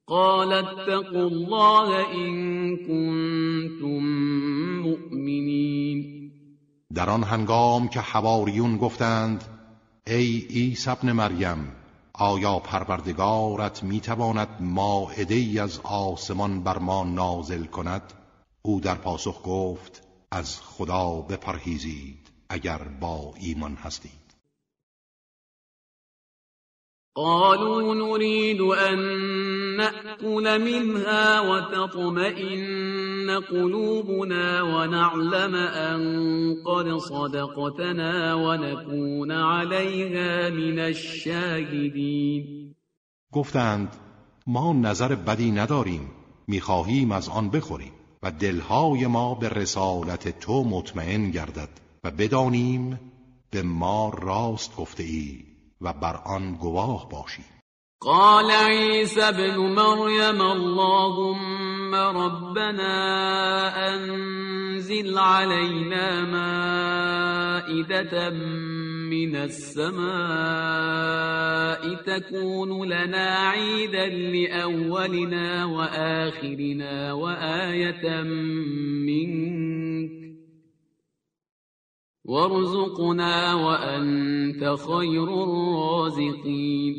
قال اتقوا الله إن كنتم مؤمنين. در آن هنگام که حواریون گفتند ای عیسی ابن مریم آیا پروردگارت می‌تواند ماعده ای از آسمان بر ما نازل کند؟ او در پاسخ گفت از خدا بپرهیزید اگر با ایمان هستید. قالوا نريد أن نأكل منها وتطمئن قلوبنا ونعلم أن قد صدقتنا ونكون عليها من الشاهدين. گفتند ما نظر بدی نداریم می‌خواهیم از آن بخوریم و دلهای ما به رسالت تو مطمئن گردد و بدانیم به ما راست گفته ای. و بر آن گواه باشیم قال عيسى ابن مريم اللهم ربنا أنزل علينا مائدة من السماء تكون لنا عيدا لأولنا وآخرنا وآية منك. وارزقنا وانت خیر الرازقین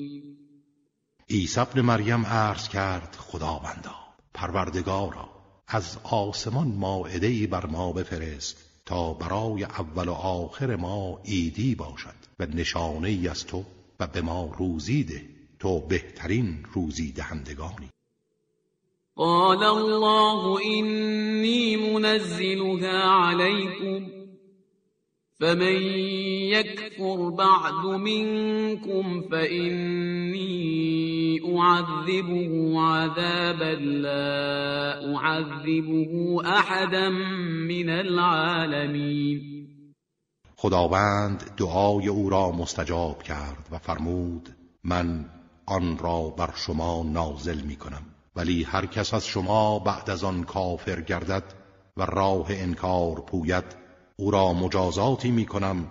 عیسی ابن مریم عرض کرد خداوندا پروردگارا از آسمان مائده بر ما بفرست تا برای اول و آخر ما ایدی باشد و نشانه ای از تو و به ما روزی ده. تو بهترین روزی دهندگانی قال الله إني منزلها عليكم فمن يكفر بعد منكم فإني أعذبه عذابا لا أعذبه أحدا من العالمين خداوند دعای او را مستجاب کرد و فرمود من آن را بر شما نازل می کنم ولی هر کس از شما بعد از آن کافر گردد و راه انکار پوید او را مجازاتی می کنم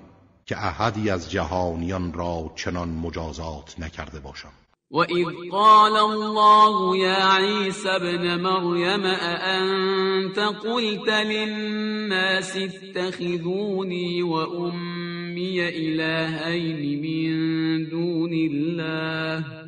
که احدی از جهانیان را چنان مجازات نکرده باشم. وإذ قال الله يا عيسى ابن مريم أأنت قلت للناس اتخذوني وأمي إلهين من دون الله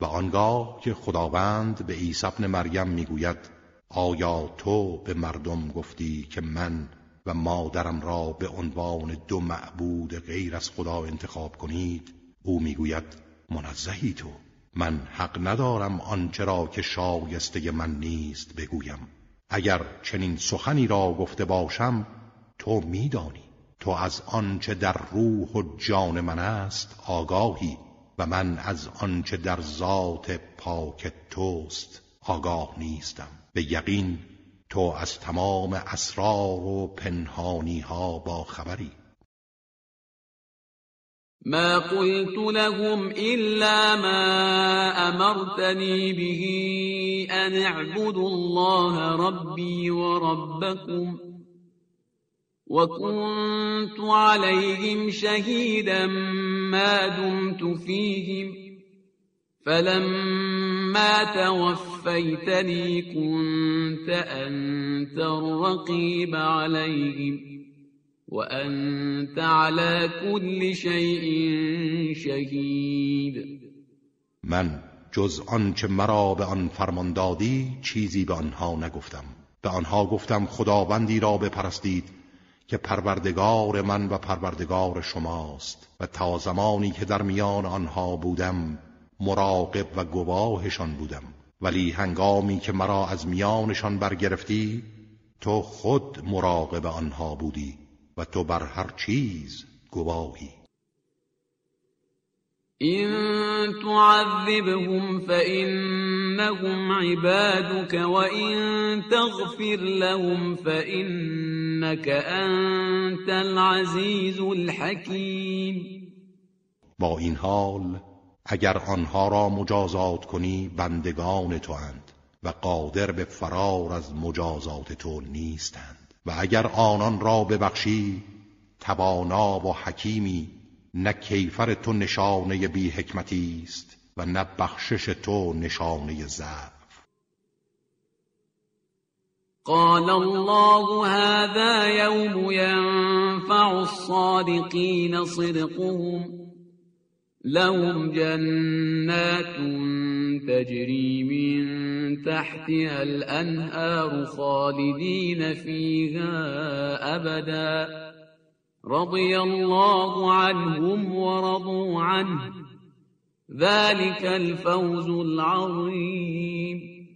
و آنگاه که خداوند به عیسی ابن مریم می‌گوید آیا تو به مردم گفتی که من و مادرم را به عنوان دو معبود غیر از خدا انتخاب کنید؟ او می‌گوید منزهی تو. من حق ندارم آنچه را که شایسته من نیست بگویم. اگر چنین سخنی را گفته باشم تو میدانی. تو از آنچه در روح و جان من است آگاهی. و من از آنچه در ذات پاک توست آگاه نیستم. به یقین تو از تمام اسرار و پنهانی ها با خبری. ما قلت لهم إلا ما أمرتني به أن اعبدوا الله ربي وربكم وكنت عليهم شهيدا ما دمت فيهم فلما توفيتني كنت أنت الرقيب عليهم وأنت على كل شيء شهید من جز آنچه مرا به آن فرمان دادی چیزی به آنها نگفتم. به آنها گفتم خداوندی را بپرستید که پروردگار من و پروردگار شماست و تا زمانی که در میان آنها بودم مراقب و گواهشان بودم. ولی هنگامی که مرا از میانشان برگرفتی تو خود مراقب آنها بودی و تو بر هر چیز گواهی. إن تعذبهم فإنهم عبادك وإن تغفر لهم فإنك أنت العزيز الحكيم. با این حال اگر آنها را مجازات کنی بندگان تو اند و قادر به فرار از مجازات تو نیستند. و اگر آنان را ببخشی توانا و حکیمی نه کیفر تو نشانه بی حکمتی است و نه بخشش تو نشانه ضعف. قال الله هذا يوم ينفع الصادقين صدقهم لهم جنات تجري من تحتها الأنهار خالدين فيها أبدا. رضي الله عنهم ورضوا عنه. ذلك الفوز العظيم.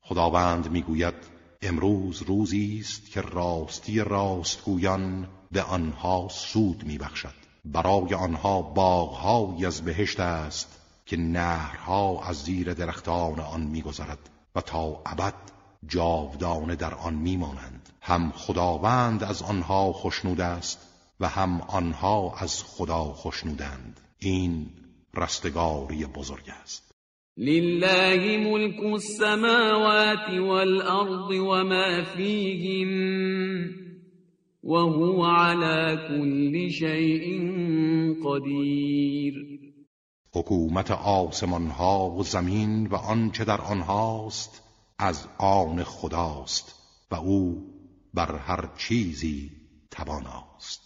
خداوند می‌گوید امروز روزی است که راستی راستگویان به آنها سود میبخشد. برای آنها باغهایی از بهشت است که نهرها از زیر درختان آن میگذرد و تا ابد جاودانه در آن میمانند. هم خداوند از آنها خشنود است و هم آنها از خدا خشنودند. این رستگاری بزرگ است. لله ملك السماوات والأرض وما فيهن وهو على كل شيء قدیر. حکومت آسمان ها و زمین و آنچه در آنهاست از آن خداست و او بر هر چیزی تواناست